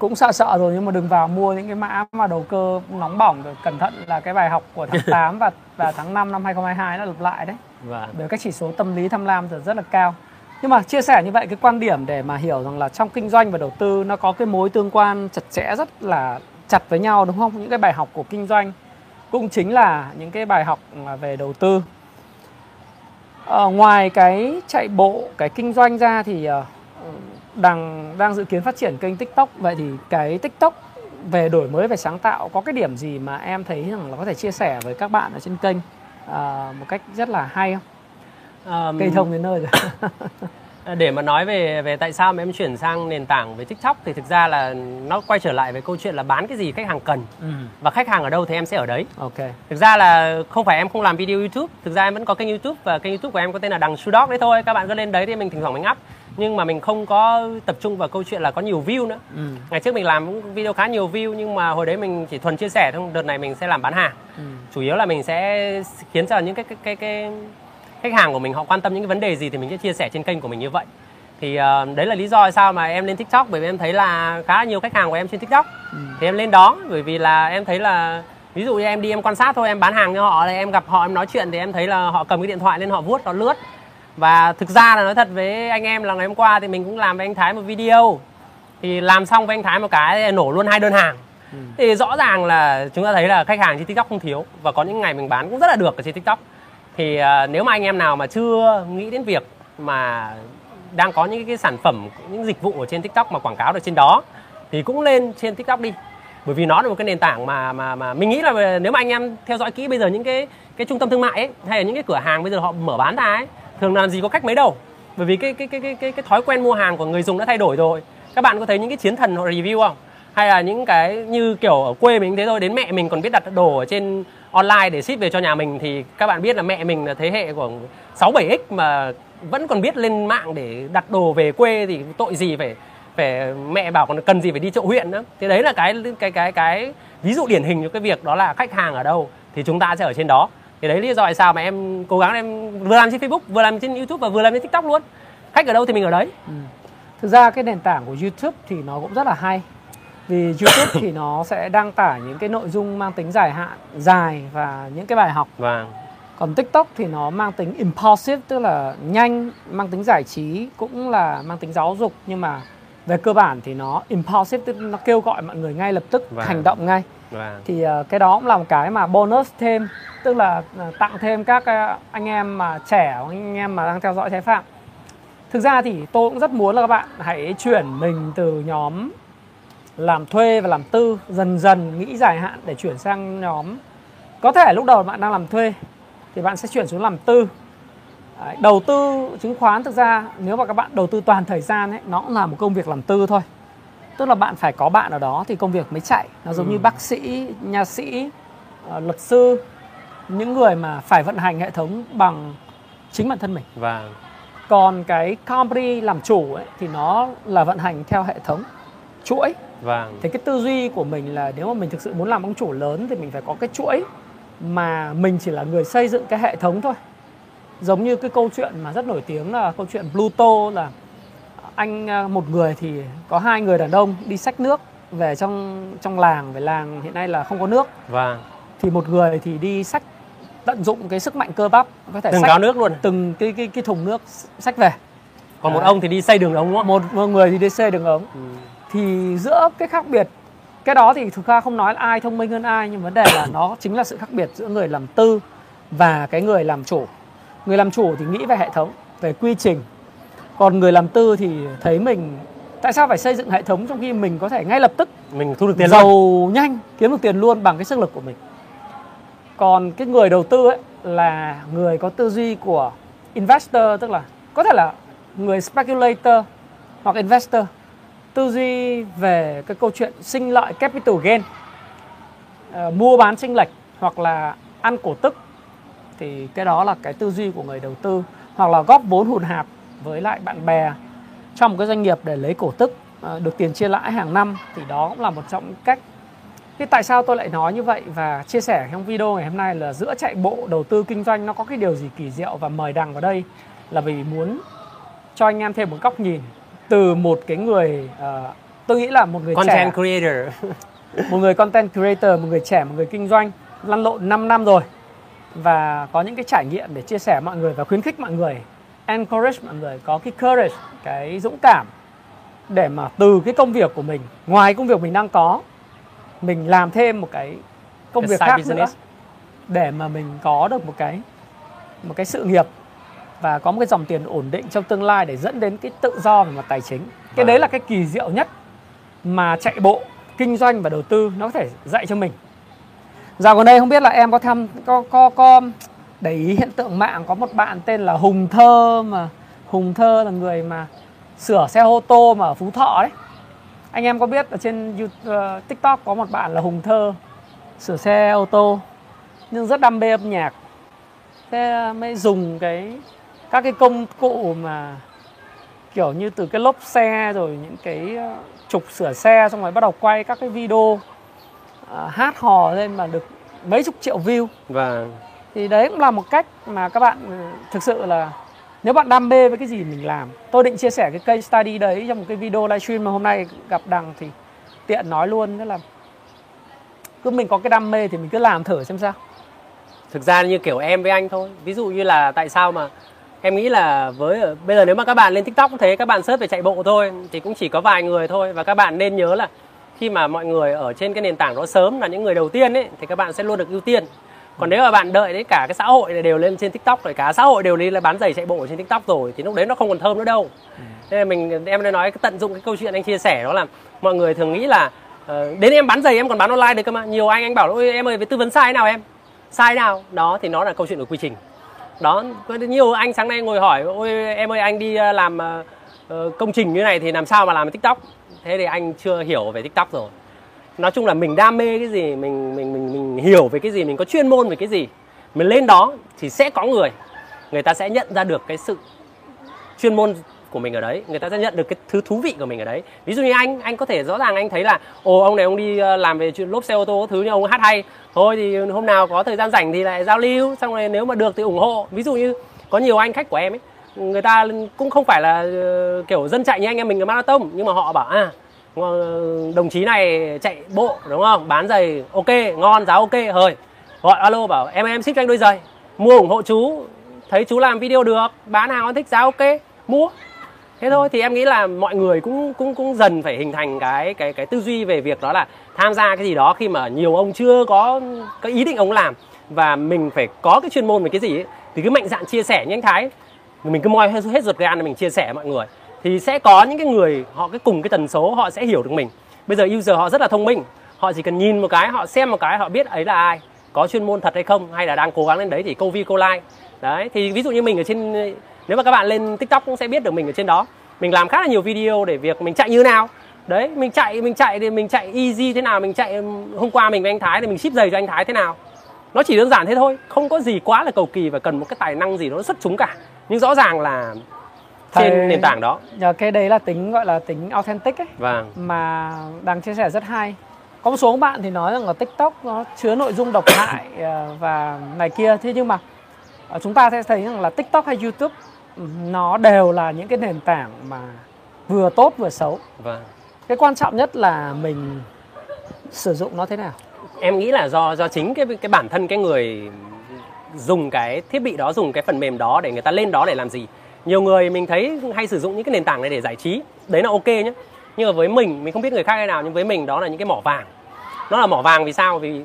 cũng sợ sợ rồi nhưng mà đừng vào mua những cái mã mà đầu cơ nóng bỏng rồi cẩn thận là cái bài học của tháng 8 và và tháng 5 năm 2022 nó lặp lại đấy. Vâng. Bởi các chỉ số tâm lý tham lam rất là cao. Nhưng mà chia sẻ như vậy cái quan điểm để mà hiểu rằng là trong kinh doanh và đầu tư nó có cái mối tương quan chặt chẽ rất là chặt với nhau đúng không? Những cái bài học của kinh doanh cũng chính là những cái bài học về đầu tư. Ờ, ngoài cái chạy bộ, cái kinh doanh ra thì uh, đang đang dự kiến phát triển kênh TikTok vậy thì cái TikTok về đổi mới về sáng tạo có cái điểm gì mà em thấy rằng là có thể chia sẻ với các bạn ở trên kênh uh, một cách rất là hay không? Um, Cây thông đến nơi rồi. để mà nói về về tại sao mà em chuyển sang nền tảng về TikTok thì thực ra là nó quay trở lại với câu chuyện là bán cái gì khách hàng cần ừ. và khách hàng ở đâu thì em sẽ ở đấy. Ok. Thực ra là không phải em không làm video YouTube, thực ra em vẫn có kênh YouTube và kênh YouTube của em có tên là Đằng Sudok đấy thôi. Các bạn cứ lên đấy thì mình thỉnh thoảng mình up nhưng mà mình không có tập trung vào câu chuyện là có nhiều view nữa. Ừ. Ngày trước mình làm video khá nhiều view nhưng mà hồi đấy mình chỉ thuần chia sẻ thôi. Đợt này mình sẽ làm bán hàng. Ừ. Chủ yếu là mình sẽ khiến cho những cái cái cái, cái khách hàng của mình họ quan tâm những cái vấn đề gì thì mình sẽ chia sẻ trên kênh của mình như vậy thì uh, đấy là lý do sao mà em lên tiktok bởi vì em thấy là khá là nhiều khách hàng của em trên tiktok ừ. thì em lên đó bởi vì là em thấy là ví dụ như em đi em quan sát thôi em bán hàng cho họ em gặp họ em nói chuyện thì em thấy là họ cầm cái điện thoại lên họ vuốt họ lướt và thực ra là nói thật với anh em là ngày hôm qua thì mình cũng làm với anh Thái một video. Thì làm xong với anh Thái một cái nổ luôn hai đơn hàng. Ừ. thì rõ ràng là chúng ta thấy là khách hàng trên tiktok không thiếu và có những ngày mình bán cũng rất là được ở trên tiktok. Thì à, nếu mà anh em nào mà chưa nghĩ đến việc mà đang có những cái sản phẩm những dịch vụ ở trên TikTok mà quảng cáo được trên đó thì cũng lên trên TikTok đi. Bởi vì nó là một cái nền tảng mà mà mà mình nghĩ là nếu mà anh em theo dõi kỹ bây giờ những cái cái trung tâm thương mại ấy hay là những cái cửa hàng bây giờ họ mở bán ra ấy thường làm gì có cách mấy đâu. Bởi vì cái cái cái cái cái, cái thói quen mua hàng của người dùng đã thay đổi rồi. Các bạn có thấy những cái chiến thần họ review không? Hay là những cái như kiểu ở quê mình thế thôi đến mẹ mình còn biết đặt đồ ở trên online để ship về cho nhà mình thì các bạn biết là mẹ mình là thế hệ của 6 7x mà vẫn còn biết lên mạng để đặt đồ về quê thì tội gì phải phải mẹ bảo còn cần gì phải đi chợ huyện nữa. Thì đấy là cái cái cái cái ví dụ điển hình cho cái việc đó là khách hàng ở đâu thì chúng ta sẽ ở trên đó thì đấy lý do tại sao mà em cố gắng em vừa làm trên Facebook vừa làm trên YouTube và vừa làm trên TikTok luôn. Khách ở đâu thì mình ở đấy. Ừ. thực ra cái nền tảng của YouTube thì nó cũng rất là hay. Vì YouTube thì nó sẽ đăng tải những cái nội dung mang tính dài hạn dài và những cái bài học. Vâng. Còn TikTok thì nó mang tính impulsive tức là nhanh mang tính giải trí cũng là mang tính giáo dục. Nhưng mà về cơ bản thì nó impulsive tức nó kêu gọi mọi người ngay lập tức Vâng. hành động ngay Vâng. thì ờ, cái đó cũng là một cái mà bonus thêm, tức là ờ, tặng thêm các ờ, anh em mà trẻ anh em mà đang theo dõi trái phạm. Thực ra thì tôi cũng rất muốn là các bạn hãy chuyển mình từ nhóm làm thuê và làm tư dần dần nghĩ dài hạn để chuyển sang nhóm. Có thể lúc đầu bạn đang làm thuê thì bạn sẽ chuyển xuống làm tư. Đầu tư, chứng khoán thực ra nếu mà các bạn đầu tư toàn thời gian ấy, nó cũng là một công việc làm tư thôi tức là bạn phải có bạn ở đó thì công việc mới chạy. Nó giống Ừ. như bác sĩ nha sĩ ờ, luật sư những người mà phải vận hành hệ thống bằng chính bản thân mình. Vâng. Còn cái company làm chủ ấy, thì nó là vận hành theo hệ thống chuỗi. Vâng. Thì cái tư duy của mình là nếu mà mình thực sự muốn làm ông chủ lớn thì mình phải có cái chuỗi mà mình chỉ là người xây dựng cái hệ thống thôi. Giống như cái câu chuyện mà rất nổi tiếng là câu chuyện Pluto là anh à, một người thì có hai người đàn ông đi xách nước về trong trong làng về làng hiện nay là không có nước. Vâng. Thì một người thì đi xách tận dụng cái sức mạnh cơ bắp có thể từng xách gáo nước luôn từng cái cái cái thùng nước xách về. Còn một Đấy. ông thì đi xây đường ống đúng không? Một, một người thì đi xây đường ống. Ừ. thì giữa cái khác biệt cái đó thì thực ra không nói là ai thông minh hơn ai nhưng vấn đề là nó chính là sự khác biệt giữa người làm tư và cái người làm chủ. Người làm chủ thì nghĩ về hệ thống về quy trình còn người làm tư thì thấy mình tại sao phải xây dựng hệ thống trong khi mình có thể ngay lập tức mình thu được tiền giàu luôn nhanh kiếm được tiền luôn bằng cái sức lực của mình. Còn cái người đầu tư ấy là người có tư duy của investor tức là có thể là người speculator hoặc investor tư duy về cái câu chuyện sinh lợi capital gain ờ, mua bán chênh lệch hoặc là ăn cổ tức thì cái đó là cái tư duy của người đầu tư hoặc là góp vốn hùn hạp với lại bạn bè trong một cái doanh nghiệp để lấy cổ tức ờ, được tiền chia lãi hàng năm thì đó cũng là một trong những cách. Thế tại sao tôi lại nói như vậy và chia sẻ trong video ngày hôm nay là giữa chạy bộ đầu tư kinh doanh nó có cái điều gì kỳ diệu và mời đằng vào đây là vì muốn cho anh em thêm một góc nhìn từ một cái người ờ, tôi nghĩ là một người trẻ. content creator. Một người content creator, một người trẻ, một người kinh doanh lăn lộn 5 năm rồi. Và có những cái trải nghiệm để chia sẻ mọi người và khuyến khích mọi người encourage mọi người có cái courage, cái dũng cảm để mà từ cái công việc của mình, ngoài công việc mình đang có mình làm thêm một cái công Cái việc khác business. nữa để mà mình có được một cái một cái sự nghiệp và có một cái dòng tiền ổn định trong tương lai để dẫn đến cái tự do về mặt tài chính. Cái Vâng. đấy là cái kỳ diệu nhất mà chạy bộ, kinh doanh và đầu tư nó có thể dạy cho mình. Dạo gần đây không biết là em có thăm có có có để ý hiện tượng mạng có một bạn tên là Hùng Thơ mà Hùng Thơ là người mà sửa xe ô tô mà ở Phú Thọ đấy. Anh em có biết ở trên YouTube, uh, ờ, TikTok có một bạn là Hùng Thơ sửa xe ô tô nhưng rất đam mê âm nhạc. Thế ờ, mới dùng cái các cái công cụ mà kiểu như từ cái lốp xe rồi những cái ờ, trục sửa xe xong rồi bắt đầu quay các cái video uh, hát hò lên mà được mấy chục triệu view và thì đấy cũng là một cách mà các bạn ừ, thực sự là nếu bạn đam mê với cái gì mình làm. Tôi định chia sẻ cái case study đấy trong một cái video livestream mà hôm nay gặp đằng thì tiện nói luôn đó là cứ mình có cái đam mê thì mình cứ làm thử xem sao. Thực ra như kiểu em với anh thôi. Ví dụ như là tại sao mà em nghĩ là với, bây giờ nếu mà các bạn lên tiktok cũng thế, các bạn search về chạy bộ thôi thì cũng chỉ có vài người thôi và các bạn nên nhớ là khi mà mọi người ở trên cái nền tảng đó sớm là những người đầu tiên ấy, thì các bạn sẽ luôn được ưu tiên còn nếu mà bạn đợi đấy cả cái xã hội này đều lên trên tiktok rồi cả xã hội đều đi là bán giày chạy bộ trên tiktok rồi thì lúc đấy nó không còn thơm nữa đâu. Ừ. nên là mình em đã nói cái tận dụng cái câu chuyện anh chia sẻ đó là mọi người thường nghĩ là uh, đến em bán giày em còn bán online được cơ mà. Nhiều anh anh bảo ôi em ơi với tư vấn sai nào em? Sai nào? Đó thì nó là câu chuyện của quy trình. Đó có nhiều anh sáng nay ngồi hỏi ôi em ơi anh đi ờ, làm uh, công trình như này thì làm sao mà làm tiktok? Thế thì anh chưa hiểu về tiktok rồi nói chung là mình đam mê cái gì, mình mình mình mình hiểu về cái gì, mình có chuyên môn về cái gì, mình lên đó thì sẽ có người. Người ta sẽ nhận ra được cái sự chuyên môn của mình ở đấy. Người ta sẽ nhận được cái thứ thú vị của mình ở đấy. Ví dụ như anh anh có thể rõ ràng anh thấy là, ồ, ông này ông đi ờ, làm về chuyện lốp xe ô tô thứ như ông hát hay. Thôi thì hôm nào có thời gian rảnh thì lại giao lưu, xong rồi nếu mà được thì ủng hộ. Ví dụ như có nhiều anh khách của em ấy, người ta cũng không phải là ờ, kiểu dân chạy như anh em mình ở marathon, nhưng mà họ bảo à đồng chí này chạy bộ đúng không? Bán giày ok ngon giá ok hơi. Gọi alo bảo em em ship cho anh đôi giày. Mua ủng hộ chú. Thấy chú làm video được bán hàng thích giá ok mua. Thế thôi thì em nghĩ là mọi người cũng cũng cũng dần phải hình thành cái cái cái tư duy về việc đó là tham gia cái gì đó khi mà nhiều ông chưa có cái ý định ông làm và mình phải có cái chuyên môn về cái gì ấy, thì cứ mạnh dạn chia sẻ như anh Thái. Mình cứ moi hết, hết ruột gan để mình chia sẻ với mọi người thì sẽ có những cái người, họ cái cùng cái tần số, họ sẽ hiểu được mình. Bây giờ user họ rất là thông minh, họ chỉ cần nhìn một cái, họ xem một cái, họ biết ấy là ai, có chuyên môn thật hay không, hay là đang cố gắng lên đấy thì câu view, câu like. Đấy, thì ví dụ như mình ở trên, nếu mà các bạn lên tiktok cũng sẽ biết được mình ở trên đó. Mình làm khá là nhiều video để việc mình chạy như nào. Đấy, mình chạy mình chạy thì mình chạy easy thế nào, mình chạy, hôm qua mình với anh thái thì mình ship giày cho anh thái thế nào. Nó chỉ đơn giản thế thôi, không có gì quá là cầu kỳ và cần một cái tài năng gì nó xuất chúng cả. Nhưng rõ ràng là trên Thầy, nền tảng đó. Nhờ cái đấy là tính gọi là tính authentic ấy. Vâng. mà đang chia sẻ rất hay. Có một số bạn thì nói rằng là tiktok nó chứa nội dung độc hại ờ, và này kia. Thế nhưng mà ờ, chúng ta sẽ thấy rằng là tiktok hay youtube nó đều là những cái nền tảng mà vừa tốt vừa xấu. Vâng. cái quan trọng nhất là mình sử dụng nó thế nào? Em nghĩ là do do chính cái cái bản thân cái người dùng cái thiết bị đó dùng cái phần mềm đó để người ta lên đó để làm gì nhiều người mình thấy hay sử dụng những cái nền tảng này để giải trí. Đấy là ok nhé nhưng mà với mình mình không biết người khác hay nào nhưng với mình đó là những cái mỏ vàng. Nó là mỏ vàng vì sao? Vì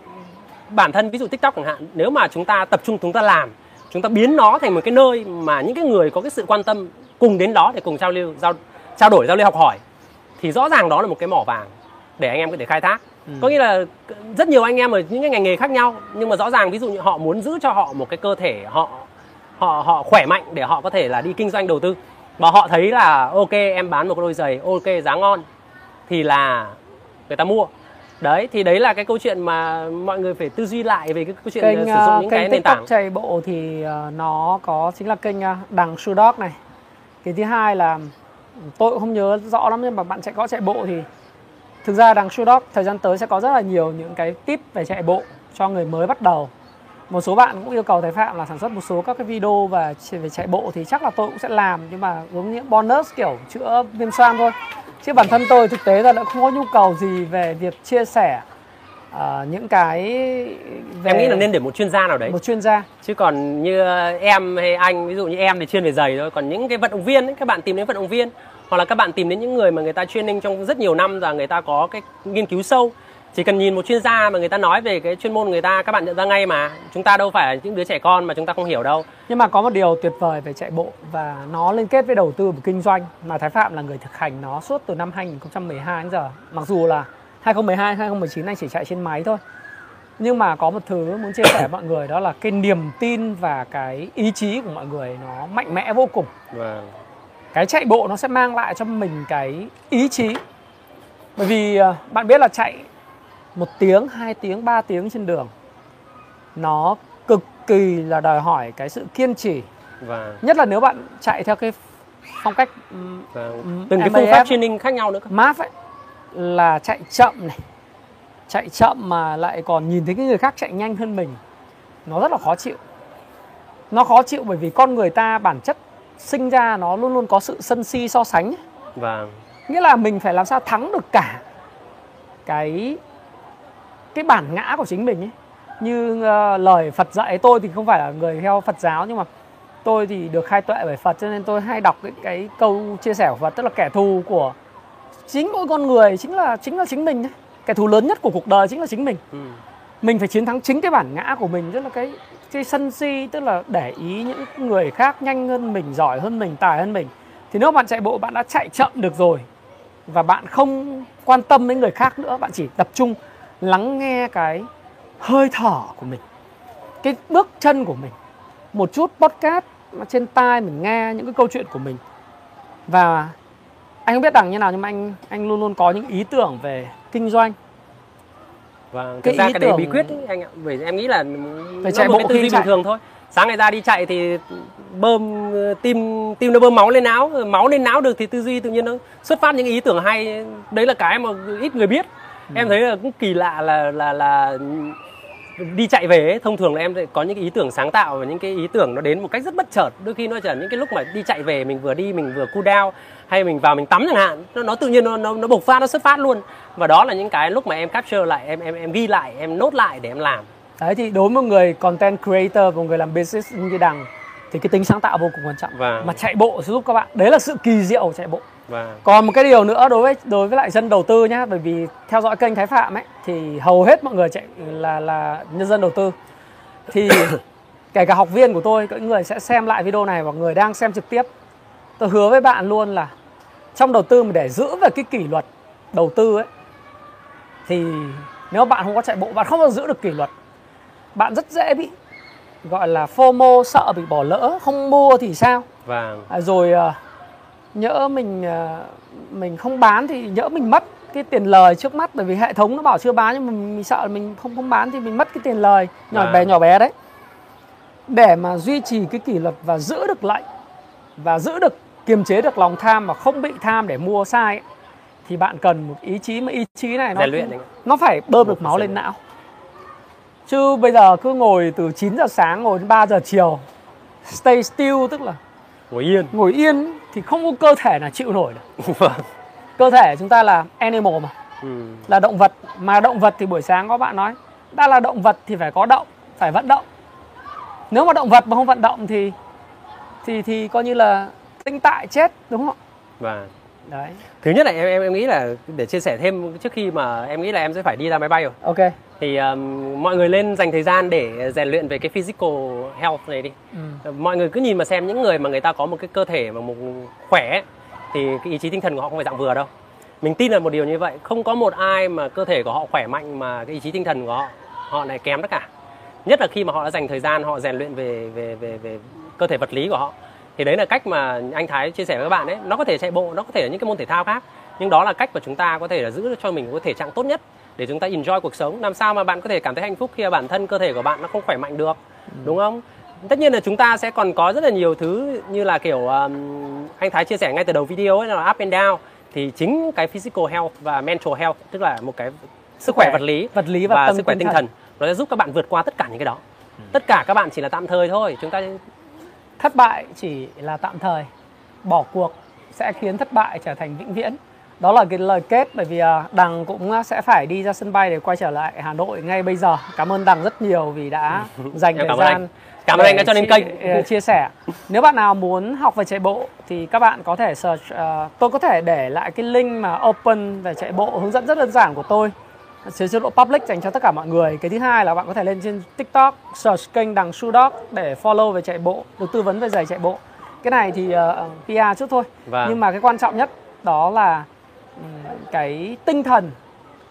bản thân ví dụ tiktok chẳng hạn nếu mà chúng ta tập trung chúng ta làm chúng ta biến nó thành một cái nơi mà những cái người có cái sự quan tâm cùng đến đó để cùng giao lưu giao trao đổi giao lưu học hỏi thì rõ ràng đó là một cái mỏ vàng để anh em có thể khai thác. Ừ. có nghĩa là rất nhiều anh em ở những cái ngành nghề khác nhau nhưng mà rõ ràng ví dụ như họ muốn giữ cho họ một cái cơ thể họ họ họ khỏe mạnh để họ có thể là đi kinh doanh đầu tư. Và họ thấy là ok em bán một đôi giày ok giá ngon thì là người ta mua. Đấy thì đấy là cái câu chuyện mà mọi người phải tư duy lại về cái câu chuyện kênh, sử dụng ờ, những kênh cái nền tảng. Chạy bộ thì ờ, nó có chính là kênh ờ, đằng Sudok này. Cái thứ hai là tôi cũng không nhớ rõ lắm nhưng mà bạn chạy có chạy bộ thì thực ra đằng Sudok thời gian tới sẽ có rất là nhiều những cái tip về chạy bộ cho người mới bắt đầu một số bạn cũng yêu cầu thầy phạm là sản xuất một số các cái video và về chạy bộ thì chắc là tôi cũng sẽ làm nhưng mà giống như bonus kiểu chữa viêm xoang thôi. Chứ bản thân tôi thực tế là đã không có nhu cầu gì về việc chia sẻ uh, những cái về em nghĩ là nên để một chuyên gia nào đấy. Một chuyên gia. Chứ còn như em hay anh ví dụ như em thì chuyên về giày thôi. Còn những cái vận động viên ấy, các bạn tìm đến vận động viên hoặc là các bạn tìm đến những người mà người ta training trong rất nhiều năm và người ta có cái nghiên cứu sâu chỉ cần nhìn một chuyên gia mà người ta nói về cái chuyên môn người ta các bạn nhận ra ngay mà. Chúng ta đâu phải là những đứa trẻ con mà chúng ta không hiểu đâu. Nhưng mà có một điều tuyệt vời về chạy bộ và nó liên kết với đầu tư và kinh doanh mà Thái Phạm là người thực hành nó suốt từ năm 2012 đến giờ. Mặc dù là 2012 2019 anh chỉ chạy trên máy thôi. Nhưng mà có một thứ muốn chia sẻ với mọi người đó là cái niềm tin và cái ý chí của mọi người nó mạnh mẽ vô cùng. Vâng. cái chạy bộ nó sẽ mang lại cho mình cái ý chí. Bởi vì ờ, bạn biết là chạy một tiếng, hai tiếng, ba tiếng trên đường. Nó cực kỳ là đòi hỏi cái sự kiên trì. Và nhất là nếu bạn chạy theo cái phong cách và từng cái phương pháp training khác nhau nữa map ấy là chạy chậm này. Chạy chậm mà lại còn nhìn thấy cái người khác chạy nhanh hơn mình. Nó rất là khó chịu. Nó khó chịu bởi vì con người ta bản chất sinh ra nó luôn luôn có sự sân si so sánh và nghĩa là mình phải làm sao thắng được cả cái cái bản ngã của chính mình ấy như uh, lời Phật dạy tôi thì không phải là người theo Phật giáo nhưng mà tôi thì được khai tuệ bởi Phật cho nên tôi hay đọc cái, cái câu chia sẻ của Phật tức là kẻ thù của chính mỗi con người chính là chính là chính mình đấy kẻ thù lớn nhất của cuộc đời chính là chính mình. Ừ. mình phải chiến thắng chính cái bản ngã của mình tức là cái cái sân si tức là để ý những người khác nhanh hơn mình giỏi hơn mình tài hơn mình. Thì nếu bạn chạy bộ bạn đã chạy chậm được rồi và bạn không quan tâm đến người khác nữa bạn chỉ tập trung lắng nghe cái hơi thở của mình cái bước chân của mình một chút podcast mà trên tai mình nghe những cái câu chuyện của mình. Và anh không biết đằng như nào nhưng mà anh anh luôn luôn có những ý tưởng về kinh doanh. Và Cái thực ra ý cái đấy tưởng- bí quyết ấy, anh ạ. Bởi em nghĩ là nó chạy bộ cái khi chạy. bình thường thôi. Sáng ngày ra đi chạy thì bơm ờ, tim tim nó bơm máu lên não. Máu lên não được thì tư duy tự nhiên nó xuất phát những ý tưởng hay. Đấy là cái mà ít người biết Ừ. em thấy là cũng kỳ lạ là là là đi chạy về ấy, thông thường là em sẽ có những cái ý tưởng sáng tạo và những cái ý tưởng nó đến một cách rất bất chợt. Đôi khi nó chỉ là những cái lúc mà đi chạy về mình vừa đi mình vừa cool down hay mình vào mình tắm chẳng hạn nó, nó tự nhiên nó, nó nó bộc phát nó xuất phát luôn. Và đó là những cái lúc mà em capture lại em em em ghi lại em nốt lại để em làm. Đấy thì đối với một người content creator một người làm business như đằng thì cái tính sáng tạo vô cùng quan trọng. Vâng. mà chạy bộ sẽ giúp các bạn. Đấy là sự kỳ diệu của chạy bộ và còn một cái điều nữa đối với đối với lại dân đầu tư nhá bởi vì theo dõi kênh Thái Phạm ấy thì hầu hết mọi người chạy là là nhân dân đầu tư. Thì kể cả học viên của tôi những người sẽ xem lại video này và người đang xem trực tiếp. Tôi hứa với bạn luôn là trong đầu tư mà để giữ về cái kỷ luật đầu tư ấy thì nếu bạn không có chạy bộ bạn không bao giờ giữ được kỷ luật bạn rất dễ bị gọi là FOMO sợ bị bỏ lỡ không mua thì sao? Và À, rồi à, nhỡ mình à, mình không bán thì nhỡ mình mất cái tiền lời trước mắt bởi vì hệ thống nó bảo chưa bán nhưng mà mình, mình sợ là mình không không bán thì mình mất cái tiền lời. Nhỏ À. bé nhỏ bé đấy. Để mà duy trì cái kỷ luật và giữ được lệnh và giữ được kiềm chế được lòng tham mà không bị tham để mua sai ấy, thì bạn cần một ý chí mà ý chí này nó luyện nó phải bơm được máu lên não. Chứ bây giờ cứ ngồi từ 9 giờ sáng ngồi đến 3 giờ chiều stay still tức là ngồi yên. ngồi yên thì không có cơ thể nào chịu nổi được. Vâng. cơ thể chúng ta là animal mà. Ừ. là động vật. Mà động vật thì buổi sáng có bạn nói đã là động vật thì phải có động phải vận động. Nếu mà động vật mà không vận động thì thì thì coi như là tinh tại chết đúng không và đấy. Thứ nhất là em em em nghĩ là để chia sẻ thêm trước khi mà em nghĩ là em sẽ phải đi ra máy bay rồi. Ok. Thì um, mọi người lên dành thời gian để rèn luyện về cái physical health này đi. Ừ. mọi người cứ nhìn mà xem những người mà người ta có một cái cơ thể mà một khỏe ấy, thì cái ý chí tinh thần của họ không phải dạng vừa đâu. Mình tin là một điều như vậy. Không có một ai mà cơ thể của họ khỏe mạnh mà cái ý chí tinh thần của họ họ lại kém tất cả. Nhất là khi mà họ đã dành thời gian họ rèn luyện về về về về cơ thể vật lý của họ thì đấy là cách mà anh Thái chia sẻ với các bạn ấy. Nó có thể chạy bộ nó có thể là những cái môn thể thao khác. Nhưng đó là cách mà chúng ta có thể là giữ cho mình cái thể trạng tốt nhất để chúng ta enjoy cuộc sống. Làm sao mà bạn có thể cảm thấy hạnh phúc khi bản thân cơ thể của bạn nó không khỏe mạnh được đúng không? Tất nhiên là chúng ta sẽ còn có rất là nhiều thứ như là kiểu um, anh Thái chia sẻ ngay từ đầu video ấy là up and down. Thì chính cái physical health và mental health tức là một cái sức khỏe vật lý vật lý và, và tâm sức khỏe tinh thần nó sẽ giúp các bạn vượt qua tất cả những cái đó. Tất cả các bạn chỉ là tạm thời thôi. Chúng ta thất bại chỉ là tạm thời. Bỏ cuộc sẽ khiến thất bại trở thành vĩnh viễn. Đó là cái lời kết bởi vì à, đằng cũng à, sẽ phải đi ra sân bay để quay trở lại hà nội ngay bây giờ. Cảm ơn đằng rất nhiều vì đã dành thời gian. Cảm ơn anh đã cho lên chia- kênh. ờ, chia sẻ. Nếu bạn nào muốn học về chạy bộ thì các bạn có thể search ờ, tôi có thể để lại cái link mà open về chạy bộ hướng dẫn rất đơn giản của tôi trên chế độ public dành cho tất cả mọi người. Cái thứ hai là bạn có thể lên trên tiktok search kênh đằng su dog để follow về chạy bộ được tư vấn về giày chạy bộ. Cái này thì uh, PR chút thôi. Vâng. nhưng mà cái quan trọng nhất đó là ừm, cái tinh thần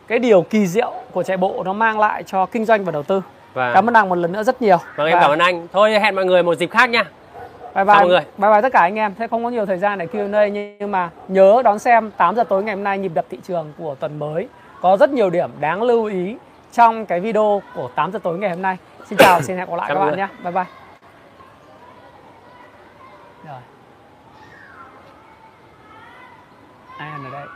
cái điều kỳ diệu của chạy bộ nó mang lại cho kinh doanh và đầu tư. Và cảm ơn đằng một lần nữa rất nhiều. Vâng em Và cảm ơn anh. Thôi hẹn mọi người một dịp khác nha bye bye. mọi người. bye bye tất cả anh em. Sẽ không có nhiều thời gian để Q&A nhưng mà nhớ đón xem 8 giờ tối ngày hôm nay nhịp đập thị trường của tuần mới có rất nhiều điểm đáng lưu ý trong cái video của 8 giờ tối ngày hôm nay. Xin chào xin hẹn gặp lại các bạn nhé. Bye bye. Rồi. Ai ở đây